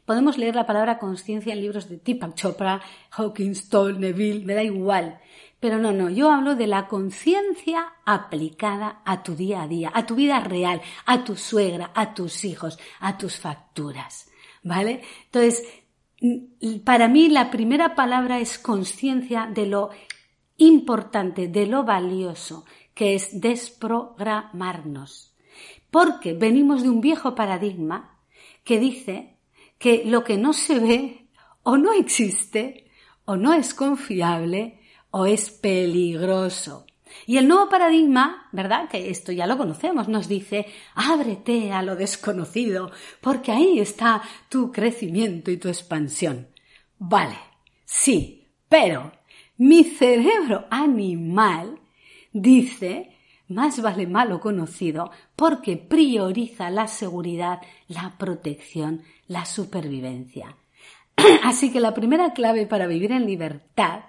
Podemos leer la palabra conciencia en libros de Tipak Chopra, Hawkins, Toll, Neville, me da igual. Pero no, no, yo hablo de la conciencia aplicada a tu día a día, a tu vida real, a tu suegra, a tus hijos, a tus facturas. ¿Vale? Entonces, para mí la primera palabra es conciencia de lo importante, de lo valioso, que es desprogramarnos. Porque venimos de un viejo paradigma que dice que lo que no se ve o no existe o no es confiable o es peligroso. Y el nuevo paradigma, ¿verdad? Que esto ya lo conocemos, nos dice, ábrete a lo desconocido, porque ahí está tu crecimiento y tu expansión. Vale, sí, pero mi cerebro animal dice, más vale malo conocido, porque prioriza la seguridad, la protección, la supervivencia. Así que la primera clave para vivir en libertad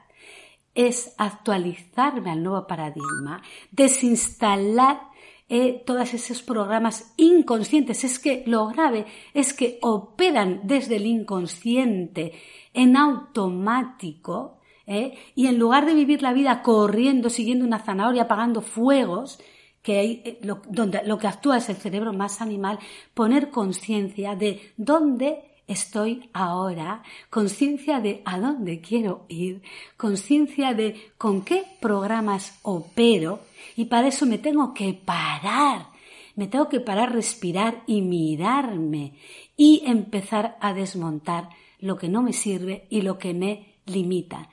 es actualizarme al nuevo paradigma, desinstalar eh, todos esos programas inconscientes. Es que lo grave es que operan desde el inconsciente en automático eh, y en lugar de vivir la vida corriendo, siguiendo una zanahoria, apagando fuegos, que eh, lo, donde lo que actúa es el cerebro más animal, poner conciencia de dónde estoy ahora, conciencia de a dónde quiero ir, conciencia de con qué programas opero y para eso me tengo que parar, me tengo que parar, respirar y mirarme y empezar a desmontar lo que no me sirve y lo que me limita.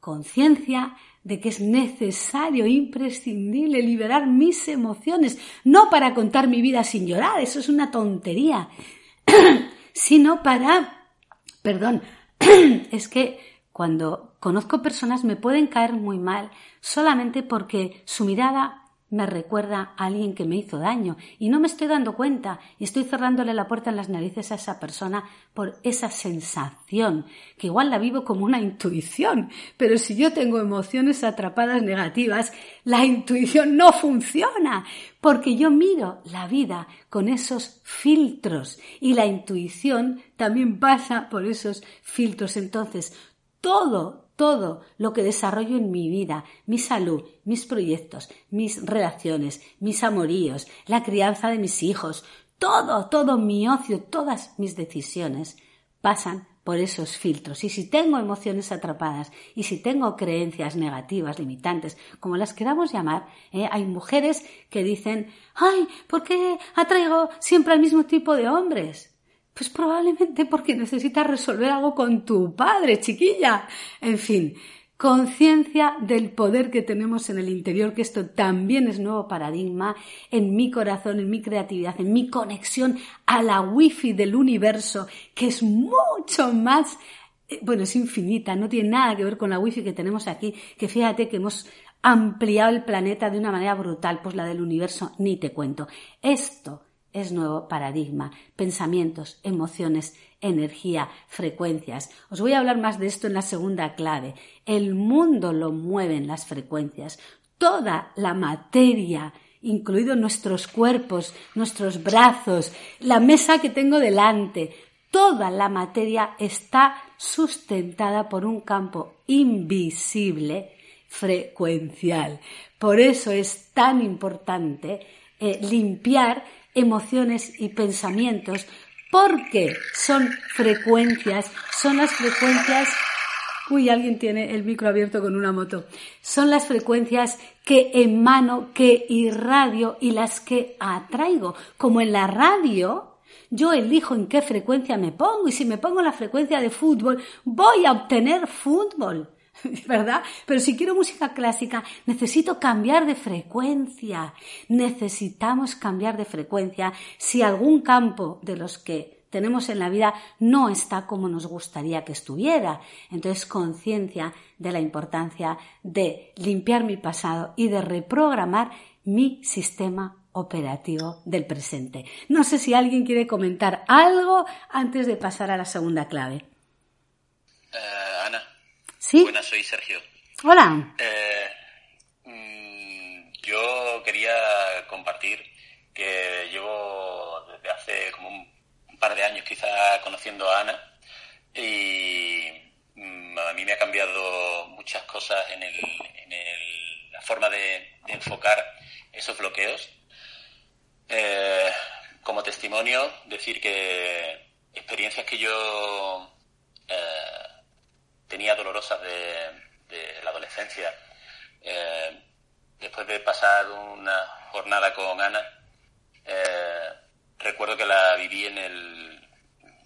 Conciencia de que es necesario, imprescindible liberar mis emociones, no para contar mi vida sin llorar, eso es una tontería, sino para, perdón, es que cuando conozco personas me pueden caer muy mal solamente porque su mirada me recuerda a alguien que me hizo daño y no me estoy dando cuenta y estoy cerrándole la puerta en las narices a esa persona por esa sensación, que igual la vivo como una intuición, pero si yo tengo emociones atrapadas negativas, la intuición no funciona, porque yo miro la vida con esos filtros y la intuición también pasa por esos filtros. Entonces, todo, todo lo que desarrollo en mi vida, mi salud, mis proyectos, mis relaciones, mis amoríos, la crianza de mis hijos, todo, todo mi ocio, todas mis decisiones pasan por esos filtros. Y si tengo emociones atrapadas y si tengo creencias negativas, limitantes, como las queramos llamar, ¿eh? hay mujeres que dicen, ay, ¿por qué atraigo siempre al mismo tipo de hombres? Pues probablemente porque necesitas resolver algo con tu padre, chiquilla. En fin, conciencia del poder que tenemos en el interior, que esto también es nuevo paradigma, en mi corazón, en mi creatividad, en mi conexión a la wifi del universo, que es mucho más, eh, bueno, es infinita, no tiene nada que ver con la wifi que tenemos aquí, que fíjate que hemos ampliado el planeta de una manera brutal, pues la del universo ni te cuento. Esto es nuevo paradigma, pensamientos, emociones, energía, frecuencias. Os voy a hablar más de esto en la segunda clave. El mundo lo mueven las frecuencias. Toda la materia, incluidos nuestros cuerpos, nuestros brazos, la mesa que tengo delante, toda la materia está sustentada por un campo invisible frecuencial. Por eso es tan importante eh, limpiar emociones y pensamientos porque son frecuencias, son las frecuencias Uy, alguien tiene el micro abierto con una moto. Son las frecuencias que emano, que irradio y las que atraigo. Como en la radio, yo elijo en qué frecuencia me pongo y si me pongo en la frecuencia de fútbol, voy a obtener fútbol. ¿verdad? Pero si quiero música clásica, necesito cambiar de frecuencia. Necesitamos cambiar de frecuencia si algún campo de los que tenemos en la vida no está como nos gustaría que estuviera. Entonces, conciencia de la importancia de limpiar mi pasado y de reprogramar mi sistema operativo del presente. No sé si alguien quiere comentar algo antes de pasar a la segunda clave. Buenas, soy Sergio. Hola. Eh, mm, yo quería compartir que llevo desde hace como un par de años quizá conociendo a Ana y mm, a mí me ha cambiado muchas cosas en, la forma de, enfocar esos bloqueos. Eh, como testimonio, decir que experiencias que yo eh, tenía dolorosas de, la adolescencia. Eh, después de pasar una jornada con Ana, eh, recuerdo que la viví en el...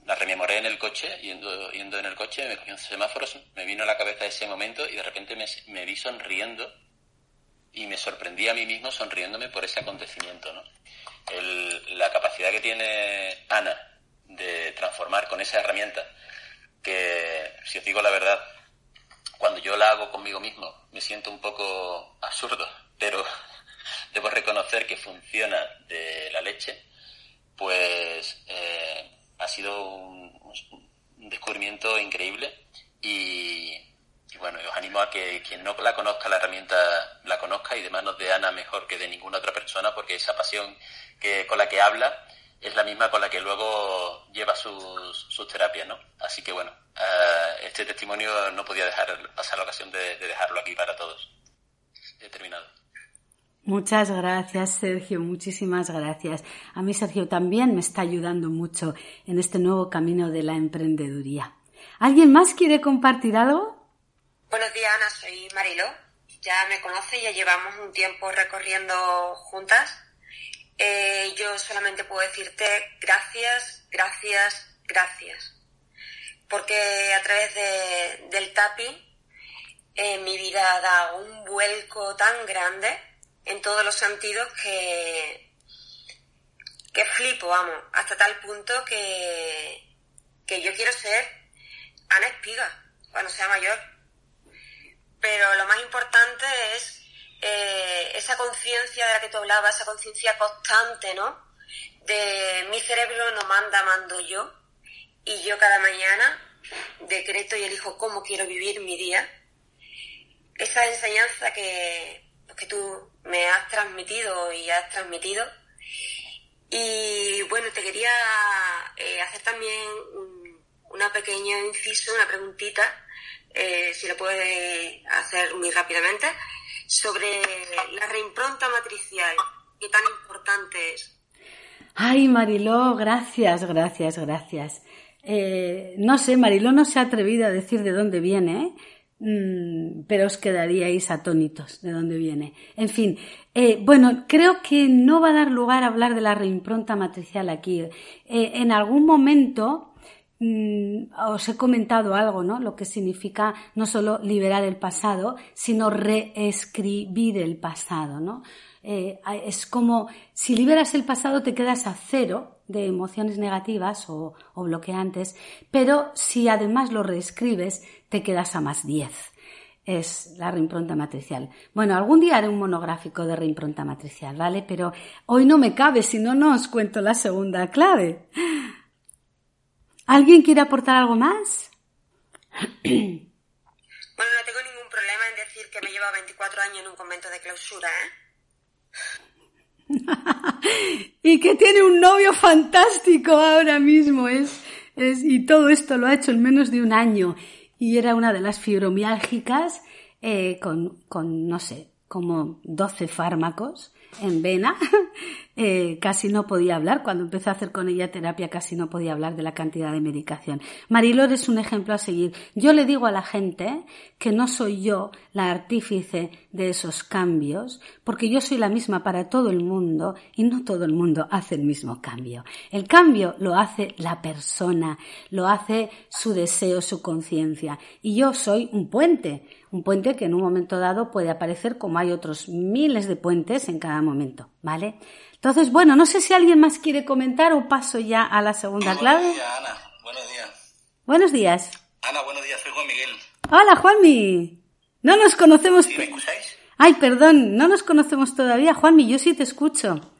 La rememoré en el coche, yendo, yendo en el coche, me cogí un semáforo, me vino a la cabeza ese momento y de repente me, vi sonriendo y me sorprendí a mí mismo sonriéndome por ese acontecimiento. ¿no? la capacidad que tiene Ana de transformar con esa herramienta que, si os digo la verdad, cuando yo la hago conmigo mismo me siento un poco absurdo, pero debo reconocer que funciona de la leche, pues eh, ha sido un, descubrimiento increíble y, bueno, os animo a que quien no la conozca la herramienta la conozca y de manos de Ana mejor que de ninguna otra persona porque esa pasión que, con la que habla es la misma con la que luego lleva sus, sus terapias, ¿no? Así que bueno, eh, este testimonio no podía dejar pasar la ocasión de, dejarlo aquí para todos. He terminado. Muchas gracias, Sergio. Muchísimas gracias. A mí, Sergio, también me está ayudando mucho en este nuevo camino de la emprendeduría. ¿Alguien más quiere compartir algo? Buenos días, Ana. Soy Marilo. Ya me conoce, ya llevamos un tiempo recorriendo juntas eh, yo solamente puedo decirte gracias, gracias, gracias. Porque a través de, del tapping eh, mi vida da un vuelco tan grande en todos los sentidos que, que flipo, vamos, hasta tal punto que, que yo quiero ser Ana Espiga cuando sea mayor. Pero lo más importante es eh, esa conciencia de la que tú hablabas, esa conciencia constante, ¿no? De mi cerebro no manda, mando yo. Y yo cada mañana decreto y elijo cómo quiero vivir mi día. Esa enseñanza que, que tú me has transmitido y has transmitido. Y bueno, te quería eh, hacer también un, una pequeña inciso, una preguntita, eh, si lo puedes hacer muy rápidamente sobre la reimpronta matricial, que tan importante es. Ay, Mariló, gracias, gracias, gracias. Eh, no sé, Mariló no se ha atrevido a decir de dónde viene. mm, pero os quedaríais atónitos de dónde viene. En fin, eh, bueno, creo que no va a dar lugar a hablar de la reimpronta matricial aquí. Eh, en algún momento os he comentado algo, ¿no? Lo que significa no solo liberar el pasado, sino reescribir el pasado, ¿no? Eh, es como si liberas el pasado te quedas a cero de emociones negativas o, bloqueantes, pero si además lo reescribes te quedas a más 10 es la reimpronta matricial. Bueno, algún día haré un monográfico de reimpronta matricial, ¿vale? Pero hoy no me cabe, si no, no os cuento la segunda clave. ¿Alguien quiere aportar algo más? Bueno, no tengo ningún problema en decir que me lleva 24 años en un convento de clausura, ¿eh? y que tiene un novio fantástico ahora mismo. Es, es, y todo esto lo ha hecho en menos de un año. Y era una de las fibromiálgicas eh, con, con, no sé, como 12 fármacos en vena. Eh, casi no podía hablar. Cuando empecé a hacer con ella terapia casi no podía hablar de la cantidad de medicación. Marilor es un ejemplo a seguir. Yo le digo a la gente que no soy yo la artífice de esos cambios, porque yo soy la misma para todo el mundo y no todo el mundo hace el mismo cambio. El cambio lo hace la persona, lo hace su deseo, su conciencia. Y yo soy un puente un puente que en un momento dado puede aparecer como hay otros miles de puentes en cada momento, ¿vale? Entonces, bueno, no sé si alguien más quiere comentar o paso ya a la segunda clave. Buenos días, Ana. Buenos días. Buenos días. Ana, buenos días. Soy Juan Miguel. Hola, Juanmi. No nos conocemos. ¿Sí, ¿Me escucháis? Ay, perdón, no nos conocemos todavía. Juanmi, yo sí te escucho.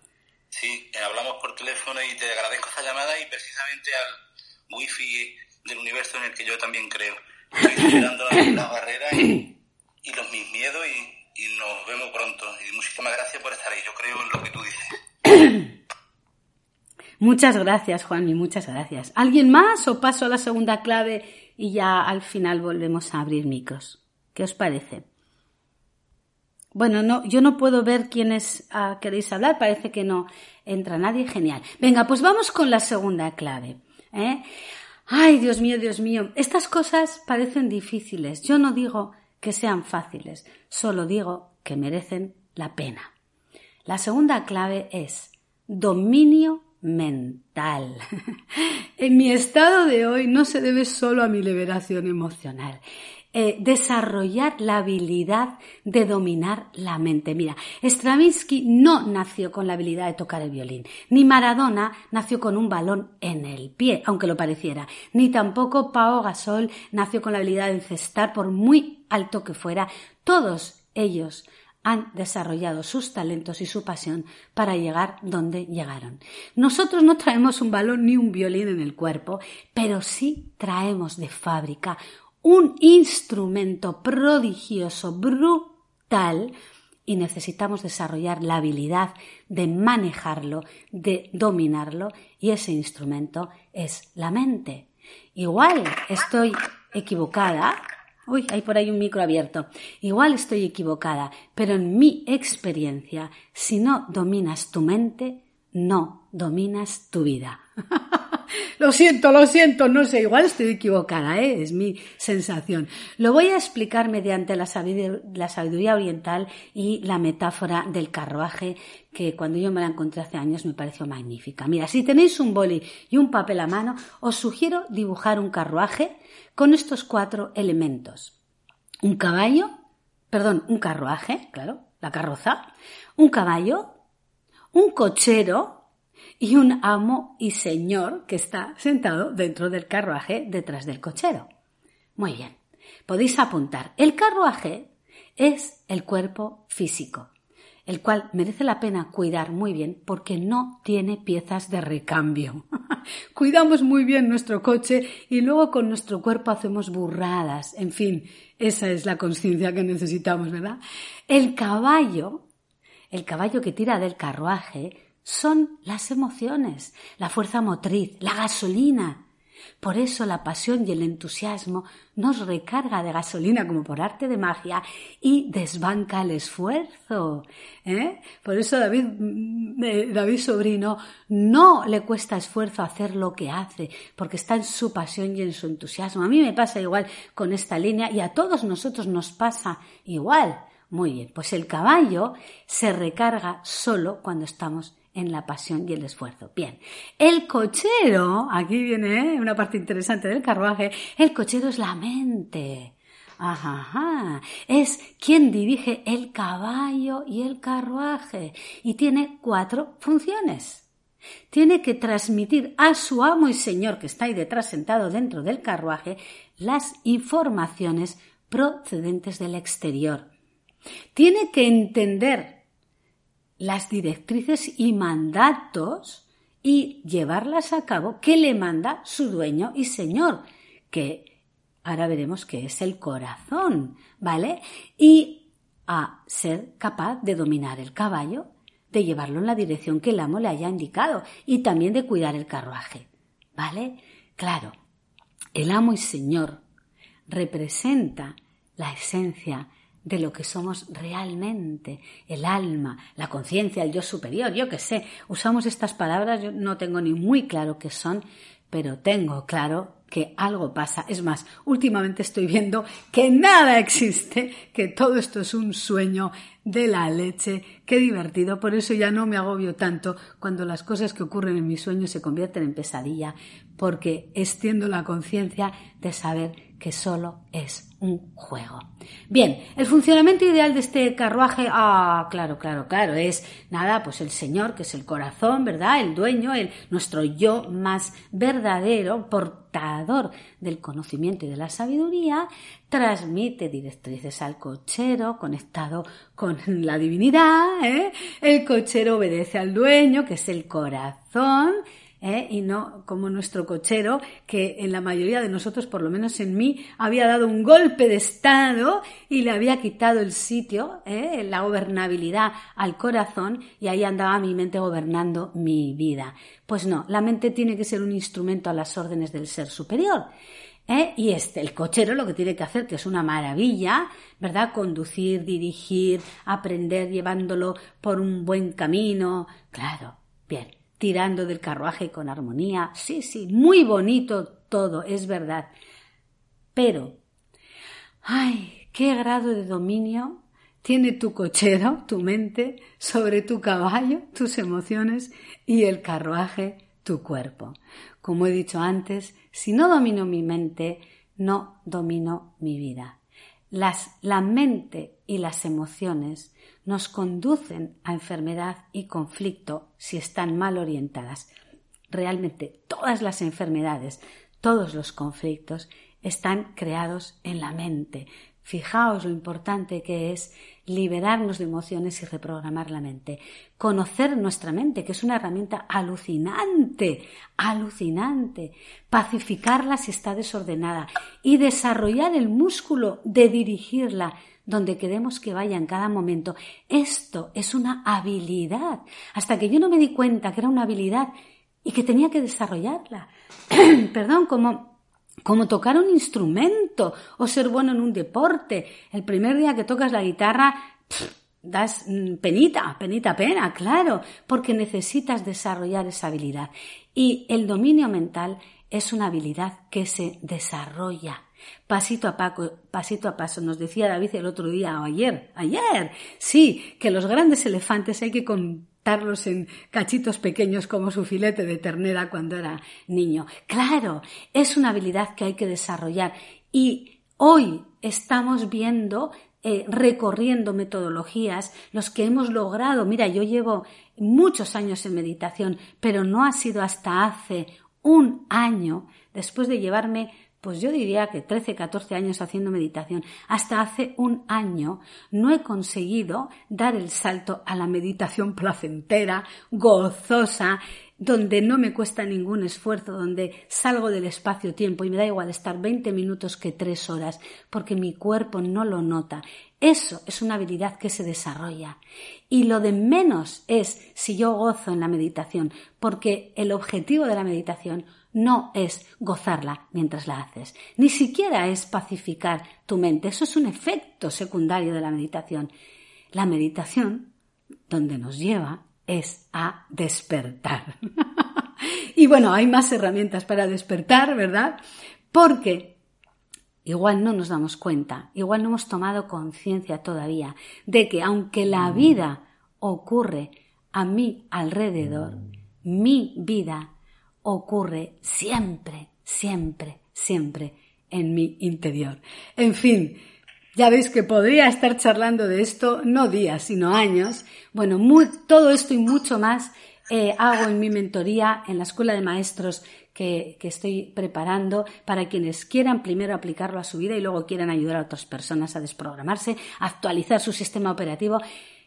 Sí, eh, hablamos por teléfono y te agradezco esta llamada y precisamente al wifi del universo en el que yo también creo superando las barreras y, los mis miedos y, y, nos vemos pronto. Y muchísimas gracias por estar ahí. Yo creo en lo que tú dices. Muchas gracias, Juan, muchas gracias. ¿Alguien más o paso a la segunda clave y ya al final volvemos a abrir micros? ¿Qué os parece? Bueno, no, yo no puedo ver quiénes uh, queréis hablar, parece que no entra nadie, genial. Venga, pues vamos con la segunda clave. ¿eh? Ay, Dios mío, Dios mío, estas cosas parecen difíciles. Yo no digo que sean fáciles, solo digo que merecen la pena. La segunda clave es dominio mental. en mi estado de hoy no se debe solo a mi liberación emocional. Eh, desarrollar la habilidad de dominar la mente. Mira, Stravinsky no nació con la habilidad de tocar el violín, ni Maradona nació con un balón en el pie, aunque lo pareciera, ni tampoco Pao Gasol nació con la habilidad de encestar por muy alto que fuera. Todos ellos han desarrollado sus talentos y su pasión para llegar donde llegaron. Nosotros no traemos un balón ni un violín en el cuerpo, pero sí traemos de fábrica un instrumento prodigioso, brutal, y necesitamos desarrollar la habilidad de manejarlo, de dominarlo, y ese instrumento es la mente. Igual estoy equivocada. Uy, hay por ahí un micro abierto. Igual estoy equivocada, pero en mi experiencia, si no dominas tu mente, no dominas tu vida. lo siento, lo siento, no sé, igual estoy equivocada, ¿eh? es mi sensación. Lo voy a explicar mediante la sabiduría, oriental y la metáfora del carruaje que cuando yo me la encontré hace años me pareció magnífica. Mira, si tenéis un boli y un papel a mano, os sugiero dibujar un carruaje con estos cuatro elementos. Un caballo, perdón, un carruaje, claro, la carroza, un caballo, un cochero, y un amo y señor que está sentado dentro del carruaje detrás del cochero. Muy bien, podéis apuntar. El carruaje es el cuerpo físico, el cual merece la pena cuidar muy bien porque no tiene piezas de recambio. Cuidamos muy bien nuestro coche y luego con nuestro cuerpo hacemos burradas. En fin, esa es la conciencia que necesitamos, ¿verdad? El caballo, el caballo que tira del carruaje, son las emociones, la fuerza motriz, la gasolina. Por eso la pasión y el entusiasmo nos recarga de gasolina como por arte de magia y desbanca el esfuerzo. ¿eh? Por eso David, mm, eh, David Sobrino no le cuesta esfuerzo hacer lo que hace, porque está en su pasión y en su entusiasmo. A mí me pasa igual con esta línea y a todos nosotros nos pasa igual. Muy bien, pues el caballo se recarga solo cuando estamos en la pasión y el esfuerzo. Bien, el cochero, aquí viene ¿eh? una parte interesante del carruaje, el cochero es la mente. Ajá, es quien dirige el caballo y el carruaje y tiene cuatro funciones. Tiene que transmitir a su amo y señor que está ahí detrás sentado dentro del carruaje las informaciones procedentes del exterior. Tiene que entender las directrices y mandatos y llevarlas a cabo que le manda su dueño y señor, que ahora veremos que es el corazón, ¿vale? Y a ser capaz de dominar el caballo, de llevarlo en la dirección que el amo le haya indicado y también de cuidar el carruaje, ¿vale? Claro, el amo y señor representa la esencia de lo que somos realmente, el alma, la conciencia, el yo superior, yo qué sé. Usamos estas palabras, yo no tengo ni muy claro qué son, pero tengo claro que algo pasa. Es más, últimamente estoy viendo que nada existe, que todo esto es un sueño de la leche. Qué divertido, por eso ya no me agobio tanto cuando las cosas que ocurren en mis sueños se convierten en pesadilla, porque extiendo la conciencia de saber que solo es un juego. Bien, el funcionamiento ideal de este carruaje, ah, claro, claro, claro, es nada, pues el Señor, que es el corazón, ¿verdad? El dueño, el, nuestro yo más verdadero, portador del conocimiento y de la sabiduría, transmite directrices al cochero, conectado con la divinidad, ¿eh? El cochero obedece al dueño, que es el corazón, ¿eh? y no como nuestro cochero, que en la mayoría de nosotros, por lo menos en mí, había dado un golpe de estado y le había quitado el sitio, ¿eh? la gobernabilidad al corazón y ahí andaba mi mente gobernando mi vida. Pues no, la mente tiene que ser un instrumento a las órdenes del ser superior. ¿Eh? Y este, el cochero lo que tiene que hacer, que es una maravilla, ¿verdad? Conducir, dirigir, aprender, llevándolo por un buen camino. Claro, bien tirando del carruaje con armonía. Sí, sí, muy bonito todo, es verdad. Pero, ay, qué grado de dominio tiene tu cochero, tu mente, sobre tu caballo, tus emociones y el carruaje, tu cuerpo. Como he dicho antes, si no domino mi mente, no domino mi vida. Las, la mente y las emociones nos conducen a enfermedad y conflicto si están mal orientadas. Realmente todas las enfermedades, todos los conflictos están creados en la mente. Fijaos lo importante que es liberarnos de emociones y reprogramar la mente. Conocer nuestra mente, que es una herramienta alucinante, alucinante. Pacificarla si está desordenada y desarrollar el músculo de dirigirla donde queremos que vaya en cada momento. Esto es una habilidad. Hasta que yo no me di cuenta que era una habilidad y que tenía que desarrollarla. Perdón, como, como tocar un instrumento o ser bueno en un deporte. El primer día que tocas la guitarra, das mm, penita, penita pena, claro, porque necesitas desarrollar esa habilidad. Y el dominio mental es una habilidad que se desarrolla pasito a, pasito a paso. Nos decía David el otro día o ayer, ayer, sí, que los grandes elefantes hay que contarlos en cachitos pequeños como su filete de ternera cuando era niño. Claro, es una habilidad que hay que desarrollar y hoy estamos viendo eh, recorriendo metodologías, los que hemos logrado, mira, yo llevo muchos años en meditación, pero no ha sido hasta hace un año, después de llevarme pues yo diría que 13, 14 años haciendo meditación, hasta hace un año no he conseguido dar el salto a la meditación placentera, gozosa, donde no me cuesta ningún esfuerzo, donde salgo del espacio-tiempo y me da igual estar 20 minutos que 3 horas, porque mi cuerpo no lo nota. Eso es una habilidad que se desarrolla. Y lo de menos es si yo gozo en la meditación, porque el objetivo de la meditación no es gozarla mientras la haces, ni siquiera es pacificar tu mente, eso es un efecto secundario de la meditación. La meditación, donde nos lleva, es a despertar. y bueno, hay más herramientas para despertar, ¿verdad? Porque igual no nos damos cuenta, igual no hemos tomado conciencia todavía de que aunque la vida ocurre a mi alrededor, mi vida ocurre siempre, siempre, siempre en mi interior. En fin, ya veis que podría estar charlando de esto no días, sino años. Bueno, todo esto y mucho más eh, hago en mi mentoría en la Escuela de Maestros que, que, estoy preparando para quienes quieran primero aplicarlo a su vida y luego quieran ayudar a otras personas a desprogramarse, a actualizar su sistema operativo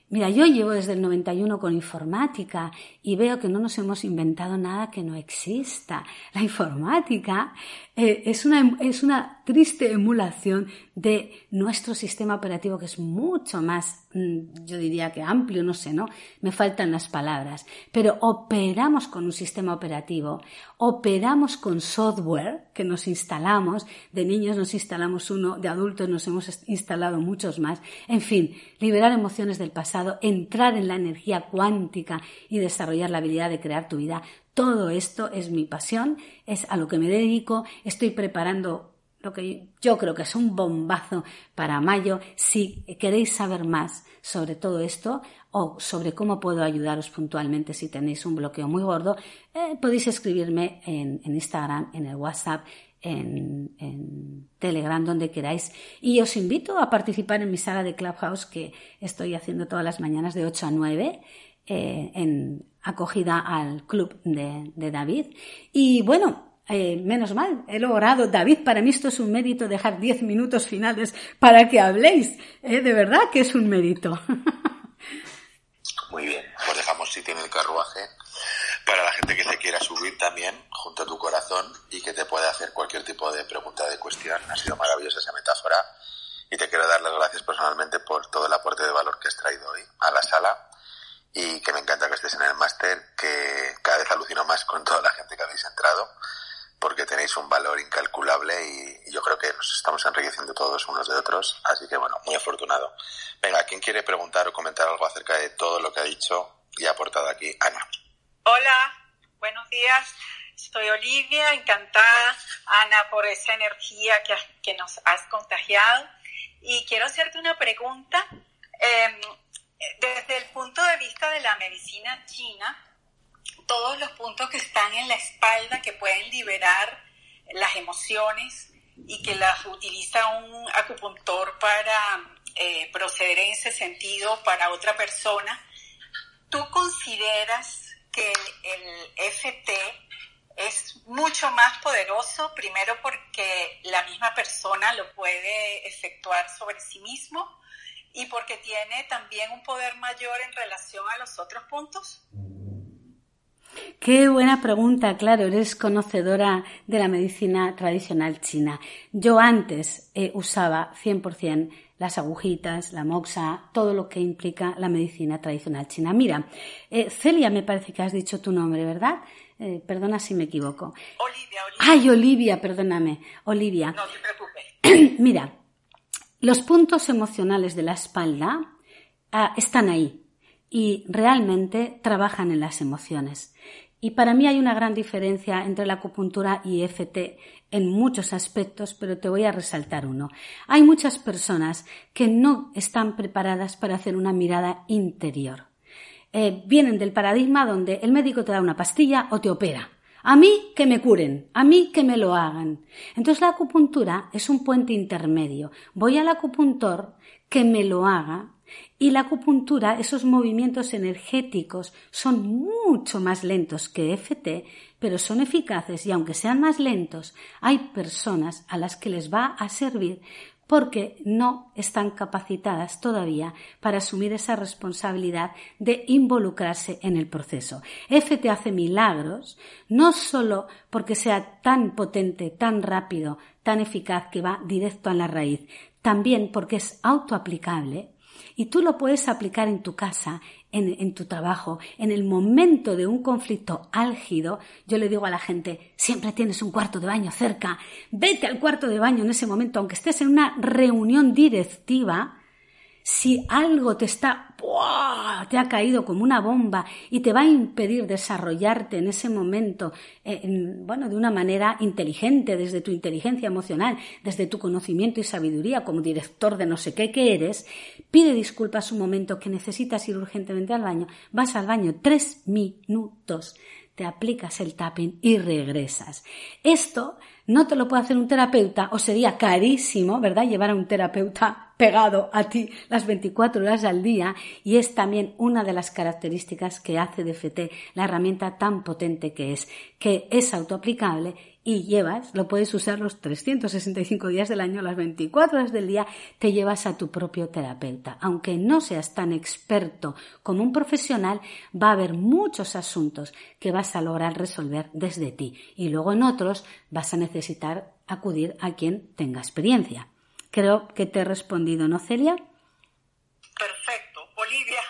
Mira, yo llevo desde el 91 con informática y veo que no nos hemos inventado nada que no exista. La informática eh, es, una, es una triste emulación de nuestro sistema operativo que es mucho más, mm, yo diría que amplio, no sé, ¿no? Me faltan las palabras. Pero operamos con un sistema operativo, operamos con software que nos instalamos, de niños nos instalamos uno, de adultos nos hemos instalado muchos más. En fin, liberar emociones del pasado, entrar en la energía cuántica y desarrollar la habilidad de crear tu vida. Todo esto es mi pasión, es a lo que me dedico, estoy preparando lo que yo creo que es un bombazo para mayo. Si queréis saber más sobre todo esto o sobre cómo puedo ayudaros puntualmente si tenéis un bloqueo muy gordo, eh, podéis escribirme en, Instagram, en el WhatsApp, en, en, Telegram, donde queráis. Y os invito a participar en mi sala de Clubhouse que estoy haciendo todas las mañanas de 8 a 9 eh, en acogida al club de, David. Y bueno, eh, menos mal, he logrado. David, para mí esto es un mérito dejar diez minutos finales para que habléis. Eh, de verdad que es un mérito. Muy bien, pues dejamos si tiene el carruaje para la gente que se quiera subir también junto a tu corazón y que te pueda hacer cualquier tipo de pregunta de cuestión. Ha sido maravillosa esa metáfora y te quiero dar las gracias personalmente por todo el aporte de valor que has traído hoy a la sala y que me encanta que estés en el máster, que cada vez alucino más con toda la gente que habéis entrado porque tenéis un valor incalculable y, yo creo que nos estamos enriqueciendo todos unos de otros, así que bueno, muy afortunado. Venga, ¿quién quiere preguntar o comentar algo acerca de todo lo que ha dicho y ha aportado aquí Ana? Hola, buenos días. Soy Olivia, encantada, Ana, por esa energía que, que nos has contagiado. Y quiero hacerte una pregunta. Em, desde el punto de vista de la medicina china, todos los puntos que están en la espalda que pueden liberar las emociones y que las utiliza un acupuntor para eh, proceder en ese sentido para otra persona, ¿tú consideras que el, FT es mucho más poderoso, primero porque la misma persona lo puede efectuar sobre sí mismo y porque tiene también un poder mayor en relación a los otros puntos? Qué buena pregunta, claro, eres conocedora de la medicina tradicional china. Yo antes eh, usaba 100% las agujitas, la moxa, todo lo que implica la medicina tradicional china. Mira, eh, Celia me parece que has dicho tu nombre, ¿verdad? Eh, perdona si me equivoco. Olivia, Olivia. Ay, Olivia, perdóname. Olivia. No te preocupes. Mira, los puntos emocionales de la espalda ah, están ahí y realmente trabajan en las emociones. Y para mí hay una gran diferencia entre la acupuntura y EFT en muchos aspectos, pero te voy a resaltar uno. Hay muchas personas que no están preparadas para hacer una mirada interior. Eh, vienen del paradigma donde el médico te da una pastilla o te opera. A mí que me curen, a mí que me lo hagan. Entonces la acupuntura es un puente intermedio. Voy al acupuntor que me lo haga y la acupuntura, esos movimientos energéticos son mucho más lentos que FT, pero son eficaces y aunque sean más lentos, hay personas a las que les va a servir porque no están capacitadas todavía para asumir esa responsabilidad de involucrarse en el proceso. FT hace milagros, no solo porque sea tan potente, tan rápido, tan eficaz que va directo a la raíz, también porque es autoaplicable Y tú lo puedes aplicar en tu casa, en, tu trabajo, en el momento de un conflicto álgido. Yo le digo a la gente, siempre tienes un cuarto de baño cerca, vete al cuarto de baño en ese momento, aunque estés en una reunión directiva, si algo te está, te ha caído como una bomba y te va a impedir desarrollarte en ese momento, eh, bueno, de una manera inteligente, desde tu inteligencia emocional, desde tu conocimiento y sabiduría como director de no sé qué que eres, pide disculpas un momento que necesitas ir urgentemente al baño, vas al baño tres minutos, te aplicas el tapping y regresas. Esto no te lo puede hacer un terapeuta o sería carísimo, ¿verdad? Llevar a un terapeuta pegado a ti las 24 horas al día y es también una de las características que hace de FT la herramienta tan potente que es, que es autoaplicable y llevas, lo puedes usar los 365 días del año, las 24 horas del día, te llevas a tu propio terapeuta. Aunque no seas tan experto como un profesional, va a haber muchos asuntos que vas a lograr resolver desde ti y luego en otros vas a necesitar acudir a quien tenga experiencia. Creo que te he respondido, ¿no, Celia? Perfecto. Olivia.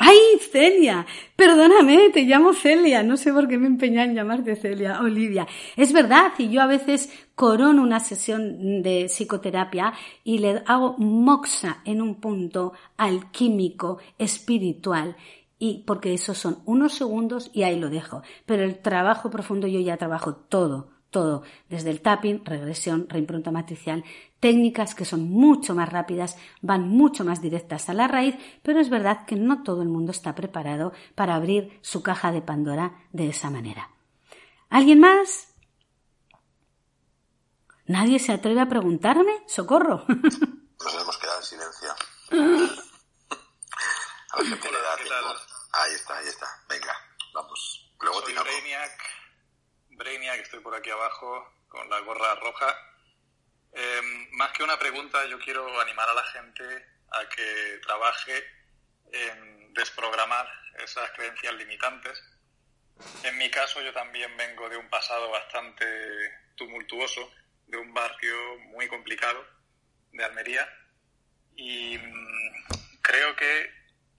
¡Ay, Celia! Perdóname, te llamo Celia. No sé por qué me empeñé en llamarte Celia, Olivia. Es verdad, y yo a veces corono una sesión de psicoterapia y le hago moxa en un punto alquímico, espiritual. Y porque esos son unos segundos y ahí lo dejo. Pero el trabajo profundo yo ya trabajo todo, todo, desde el tapping, regresión, reimpronta matricial, técnicas que son mucho más rápidas, van mucho más directas a la raíz, pero es verdad que no todo el mundo está preparado para abrir su caja de Pandora de esa manera. ¿Alguien más? ¿Nadie se atreve a preguntarme? ¡Socorro! Nos hemos quedado en silencio. A le da Ahí está, ahí está. Venga, vamos. Luego Soy Brainiac. Brainiac, estoy por aquí abajo con la gorra roja Em, más que una pregunta, yo quiero animar a la gente a que trabaje en desprogramar esas creencias limitantes. En mi caso, yo también vengo de un pasado bastante tumultuoso, de un barrio muy complicado de Almería, y mm, creo que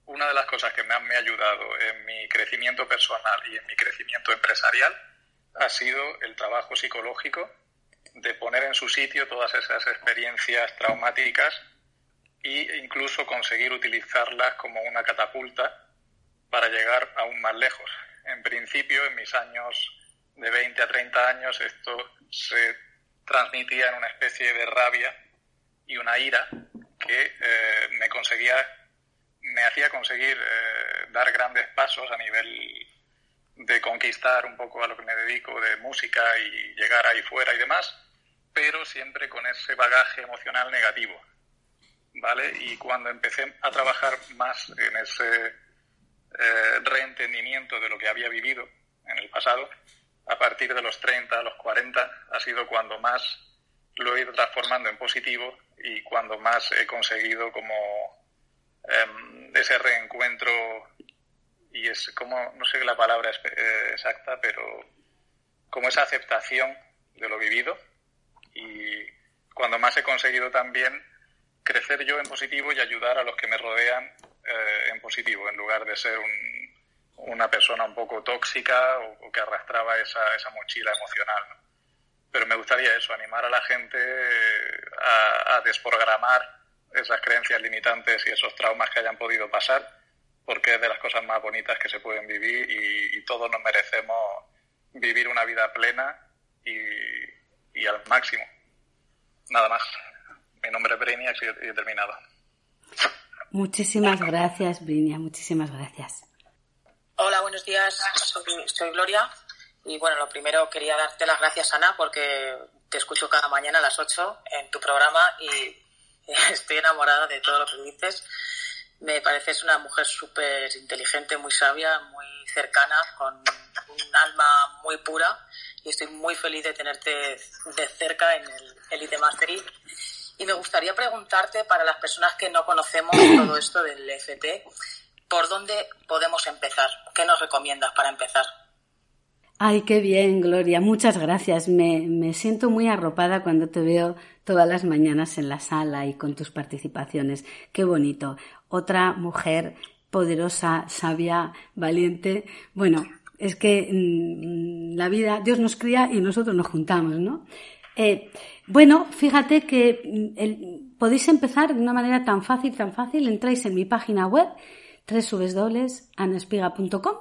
una de las cosas que más me ha ayudado en mi crecimiento personal y en mi crecimiento empresarial ha sido el trabajo psicológico de poner en su sitio todas esas experiencias traumáticas e incluso conseguir utilizarlas como una catapulta para llegar aún más lejos. En principio, en mis años de 20 a 30 años, esto se transmitía en una especie de rabia y una ira que eh, me conseguía, me hacía conseguir eh, dar grandes pasos a nivel de conquistar un poco a lo que me dedico de música y llegar ahí fuera y demás, pero siempre con ese bagaje emocional negativo. ¿Vale? Y cuando empecé a trabajar más en ese eh, reentendimiento de lo que había vivido en el pasado, a partir de los 30, a los 40, ha sido cuando más lo he ido transformando en positivo y cuando más he conseguido como em, ese reencuentro y es como, no sé la palabra eh, exacta, pero como esa aceptación de lo vivido y cuando más he conseguido también crecer yo en positivo y ayudar a los que me rodean eh, en positivo, en lugar de ser una persona un poco tóxica o, que arrastraba esa, esa mochila emocional. Pero me gustaría eso, animar a la gente eh, a, desprogramar esas creencias limitantes y esos traumas que hayan podido pasar, porque es de las cosas más bonitas que se pueden vivir y todos nos merecemos vivir una vida plena y, y al máximo. Nada más. Mi nombre es Brinia y he terminado. Muchísimas gracias, Brinia. Muchísimas gracias. Hola, buenos días. Soy, Gloria. Y bueno, lo primero quería darte las gracias, Ana, porque te escucho cada mañana a las 8 en tu programa y estoy enamorada de todo lo que dices. Me pareces una mujer súper inteligente, muy sabia, muy cercana, con un alma muy pura y estoy muy feliz de tenerte de cerca en el Elite Mastery. Y me gustaría preguntarte, para las personas que no conocemos todo esto del FT, ¿por dónde podemos empezar? ¿Qué nos recomiendas para empezar? Ay, qué bien, Gloria. Muchas gracias. Me, me, siento muy arropada cuando te veo todas las mañanas en la sala y con tus participaciones. Qué bonito. Otra mujer poderosa, sabia, valiente. Bueno, es que mm, la vida, Dios nos cría y nosotros nos juntamos, ¿no? Eh, bueno, fíjate que mm, el, podéis empezar de una manera tan fácil, tan fácil. Entráis en mi página web www.anaspiga.com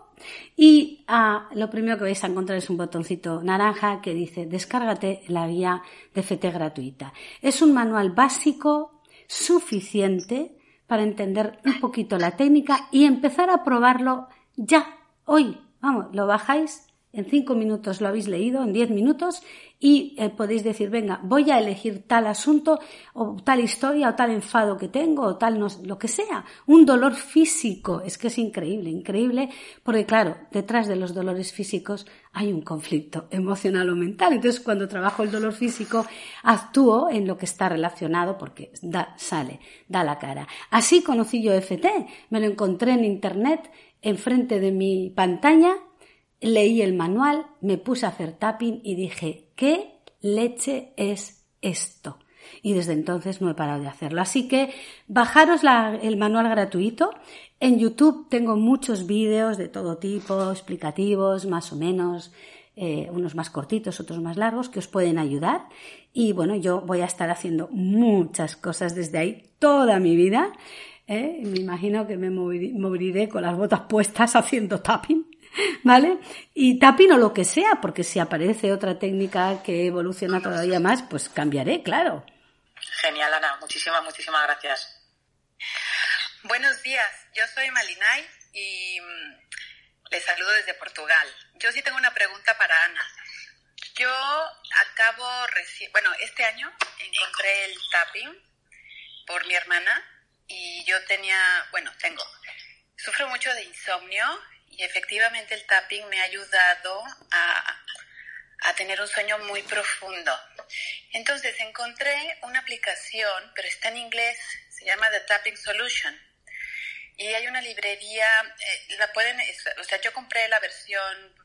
y ah, lo primero que vais a encontrar es un botoncito naranja que dice descárgate la guía de FT gratuita. Es un manual básico suficiente para entender un poquito la técnica y empezar a probarlo ya, hoy. Vamos, lo bajáis en cinco minutos lo habéis leído, en diez minutos, y eh, podéis decir, venga, voy a elegir tal asunto, o tal historia, o tal enfado que tengo, o tal lo que sea. Un dolor físico. Es que es increíble, increíble, porque claro, detrás de los dolores físicos hay un conflicto emocional o mental. Entonces, cuando trabajo el dolor físico, actúo en lo que está relacionado, porque da, sale, da la cara. Así conocí yo FT. Me lo encontré en internet, enfrente de mi pantalla, leí el manual, me puse a hacer tapping y dije, ¿qué leche es esto? Y desde entonces no he parado de hacerlo. Así que bajaros el manual gratuito. En YouTube tengo muchos vídeos de todo tipo, explicativos, más o menos, eh, unos más cortitos, otros más largos, que os pueden ayudar. Y bueno, yo voy a estar haciendo muchas cosas desde ahí toda mi vida. ¿eh? Me imagino que me moriré con las botas puestas haciendo tapping ¿Vale? Y tapping o lo que sea, porque si aparece otra técnica que evoluciona todavía más, pues cambiaré, claro. Genial, Ana. Muchísimas, muchísimas gracias. Buenos días. Yo soy Malinay y mm, les saludo desde Portugal. Yo sí tengo una pregunta para Ana. Yo acabo bueno, este año encontré el tapping por mi hermana y yo tenía, bueno, tengo, sufro mucho de insomnio y efectivamente el tapping me ha ayudado a, a tener un sueño muy profundo. Entonces encontré una aplicación, pero está en inglés, se llama The Tapping Solution. Y hay una librería, eh, la pueden, o sea, yo compré la versión,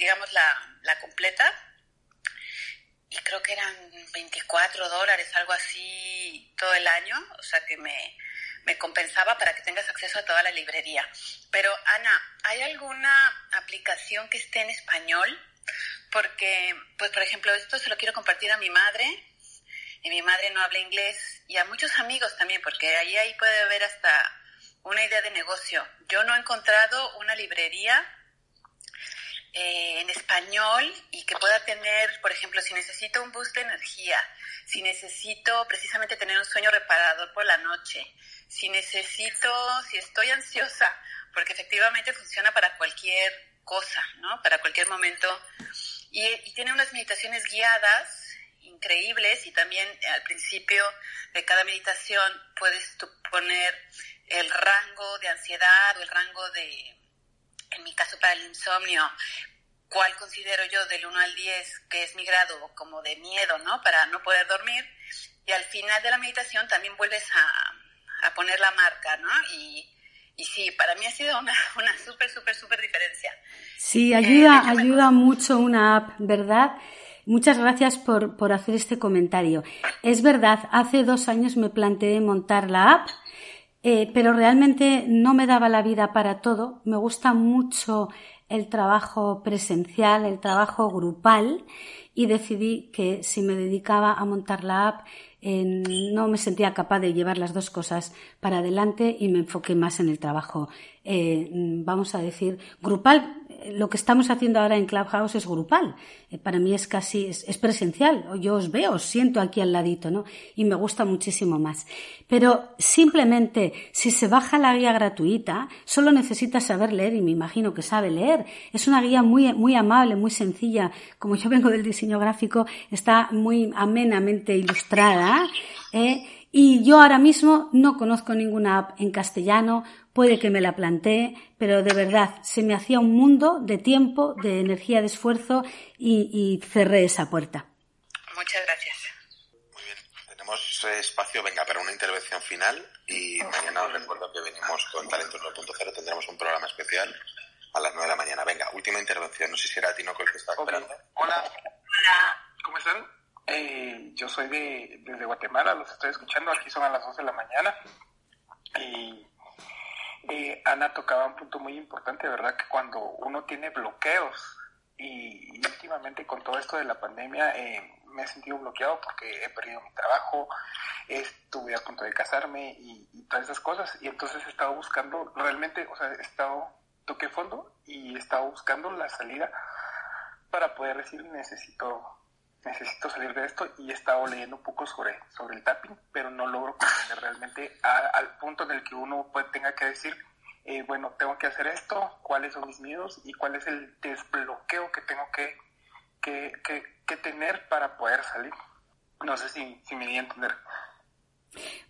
digamos, la, la completa, y creo que eran 24 dólares, algo así, todo el año, o sea que me, me compensaba para que tengas acceso a toda la librería. Pero Ana, ¿hay alguna aplicación que esté en español? Porque, pues por ejemplo, esto se lo quiero compartir a mi madre y mi madre no habla inglés y a muchos amigos también, porque ahí, ahí puede haber hasta una idea de negocio. Yo no he encontrado una librería eh, en español y que pueda tener, por ejemplo, si necesito un boost de energía, si necesito precisamente tener un sueño reparador por la noche, si necesito, si estoy ansiosa, porque efectivamente funciona para cualquier cosa, ¿no? Para cualquier momento. Y, tiene unas meditaciones guiadas increíbles y también al principio de cada meditación puedes poner el rango de ansiedad o el rango de, en mi caso para el insomnio, cuál considero yo del 1 al 10 que es mi grado como de miedo, ¿no? Para no poder dormir. Y al final de la meditación también vuelves a, a poner la marca, ¿no? Y, y sí, para mí ha sido una, una súper, súper, súper diferencia. Sí, eh, ayuda, ayuda mucho una app, ¿verdad? Muchas gracias por, por hacer este comentario. Es verdad, hace dos años me planteé montar la app, eh, pero realmente no me daba la vida para todo. Me gusta mucho el trabajo presencial, el trabajo grupal y decidí que si me dedicaba a montar la app no me sentía capaz de llevar las dos cosas para adelante y me enfoqué más en el trabajo, eh, vamos a decir, grupal lo que estamos haciendo ahora en Clubhouse es grupal. Eh, para mí es casi, es, presencial. Yo os veo, os siento aquí al ladito, ¿no? Y me gusta muchísimo más. Pero simplemente, si se baja la guía gratuita, solo necesitas saber leer y me imagino que sabe leer. Es una guía muy, muy amable, muy sencilla. Como yo vengo del diseño gráfico, está muy amenamente ilustrada. ¿eh? Y yo ahora mismo no conozco ninguna app en castellano, puede que me la plantee, pero de verdad se me hacía un mundo de tiempo, de energía, de esfuerzo y, cerré esa puerta. Muchas gracias. Muy bien, tenemos espacio, venga, para una intervención final y mañana os recuerdo que venimos con Talentos 9.0, tendremos un programa especial a las 9 de la mañana. Venga, última intervención. No sé si era a ti no que está esperando. Hola. ¿Cómo están? Eh, yo soy de, desde Guatemala, los estoy escuchando. Aquí son a las 12 de la mañana. Y eh, Ana tocaba un punto muy importante, ¿verdad? Que cuando uno tiene bloqueos, y, últimamente con todo esto de la pandemia eh, me he sentido bloqueado porque he perdido mi trabajo, estuve a punto de casarme y, todas esas cosas. Y entonces he estado buscando, realmente, o sea, he estado, toqué fondo y he estado buscando la salida para poder decir necesito necesito salir de esto y he estado leyendo un poco sobre, sobre el tapping, pero no logro comprender realmente al punto en el que uno puede, tenga que decir, eh, bueno, tengo que hacer esto, cuáles son mis miedos y cuál es el desbloqueo que tengo que, que, que, tener para poder salir. No sé si, si me di a entender.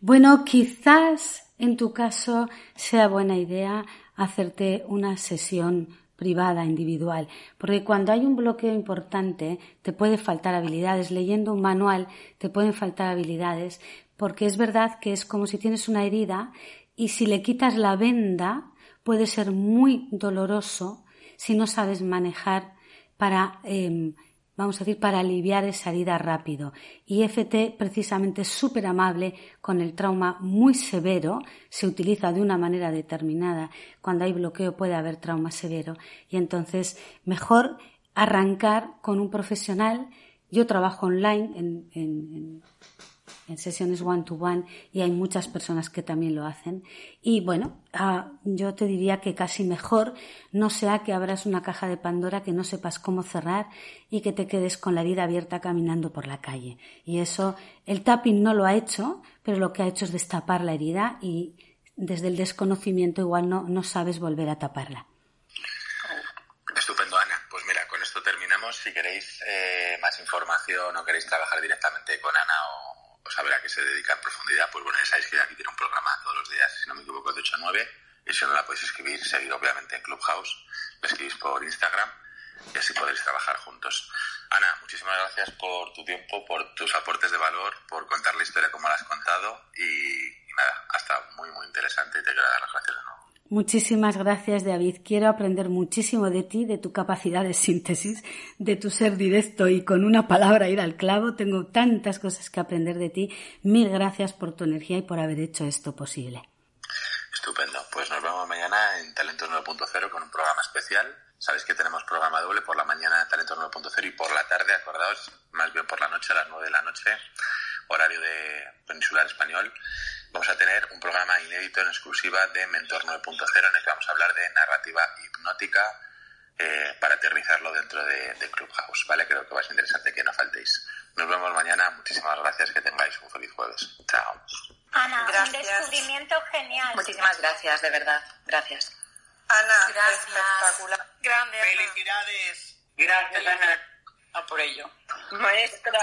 Bueno, quizás en tu caso sea buena idea hacerte una sesión privada, individual, porque cuando hay un bloqueo importante te puede faltar habilidades. Leyendo un manual te pueden faltar habilidades, porque es verdad que es como si tienes una herida y si le quitas la venda puede ser muy doloroso si no sabes manejar para em, vamos a decir, para aliviar esa herida rápido. Y FT precisamente es súper amable con el trauma muy severo, se utiliza de una manera determinada. Cuando hay bloqueo puede haber trauma severo y entonces mejor arrancar con un profesional. Yo trabajo online en, en en sesiones one-to-one y hay muchas personas que también lo hacen. Y bueno, ah, yo te diría que casi mejor no sea que abras una caja de Pandora que no sepas cómo cerrar y que te quedes con la herida abierta caminando por la calle. Y eso, el tapping no lo ha hecho, pero lo que ha hecho es destapar la herida y desde el desconocimiento igual no, no sabes volver a taparla. Estupendo, Ana. Pues mira, con esto terminamos. Si queréis eh, más información o queréis trabajar directamente con Ana o saber a qué se dedica en profundidad, pues bueno, ya sabéis que aquí tiene un programa todos los días, si no me equivoco, de 8 a 9, y si no la podéis escribir, seguir obviamente en Clubhouse, la escribís por Instagram y así podréis trabajar juntos. Ana, muchísimas gracias por tu tiempo, por tus aportes de valor, por contar la historia como la has contado y, nada, hasta muy, muy interesante y te quiero dar las gracias de nuevo. Muchísimas gracias, David. Quiero aprender muchísimo de ti, de tu capacidad de síntesis, de tu ser directo y con una palabra ir al clavo. Tengo tantas cosas que aprender de ti. Mil gracias por tu energía y por haber hecho esto posible. Estupendo. Pues nos vemos mañana en Talentos 9.0 con un programa especial. Sabéis que tenemos programa doble por la mañana en Talentos 9.0 y por la tarde, acordaos, más bien por la noche, a las 9 de la noche, horario de Peninsular Español vamos a tener un programa inédito en exclusiva de Mentor 9.0 en el que vamos a hablar de narrativa hipnótica eh, para aterrizarlo dentro de, Clubhouse, ¿vale? Creo que va a ser interesante que no faltéis. Nos vemos mañana. Muchísimas gracias. Que tengáis un feliz jueves. Chao. Ana, un descubrimiento genial. Muchísimas gracias, de verdad. Gracias. Ana, gracias. espectacular. Grande, Felicidades. Gracias, Ana. A por ello. Maestra.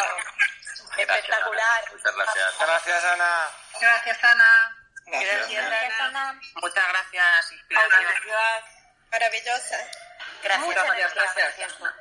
Espectacular. Muchas gracias. Gracias, Ana. Gracias, Ana. Gracias, Ana. Muchas gracias. Maravillosa. Gracias. Gracias. gracias.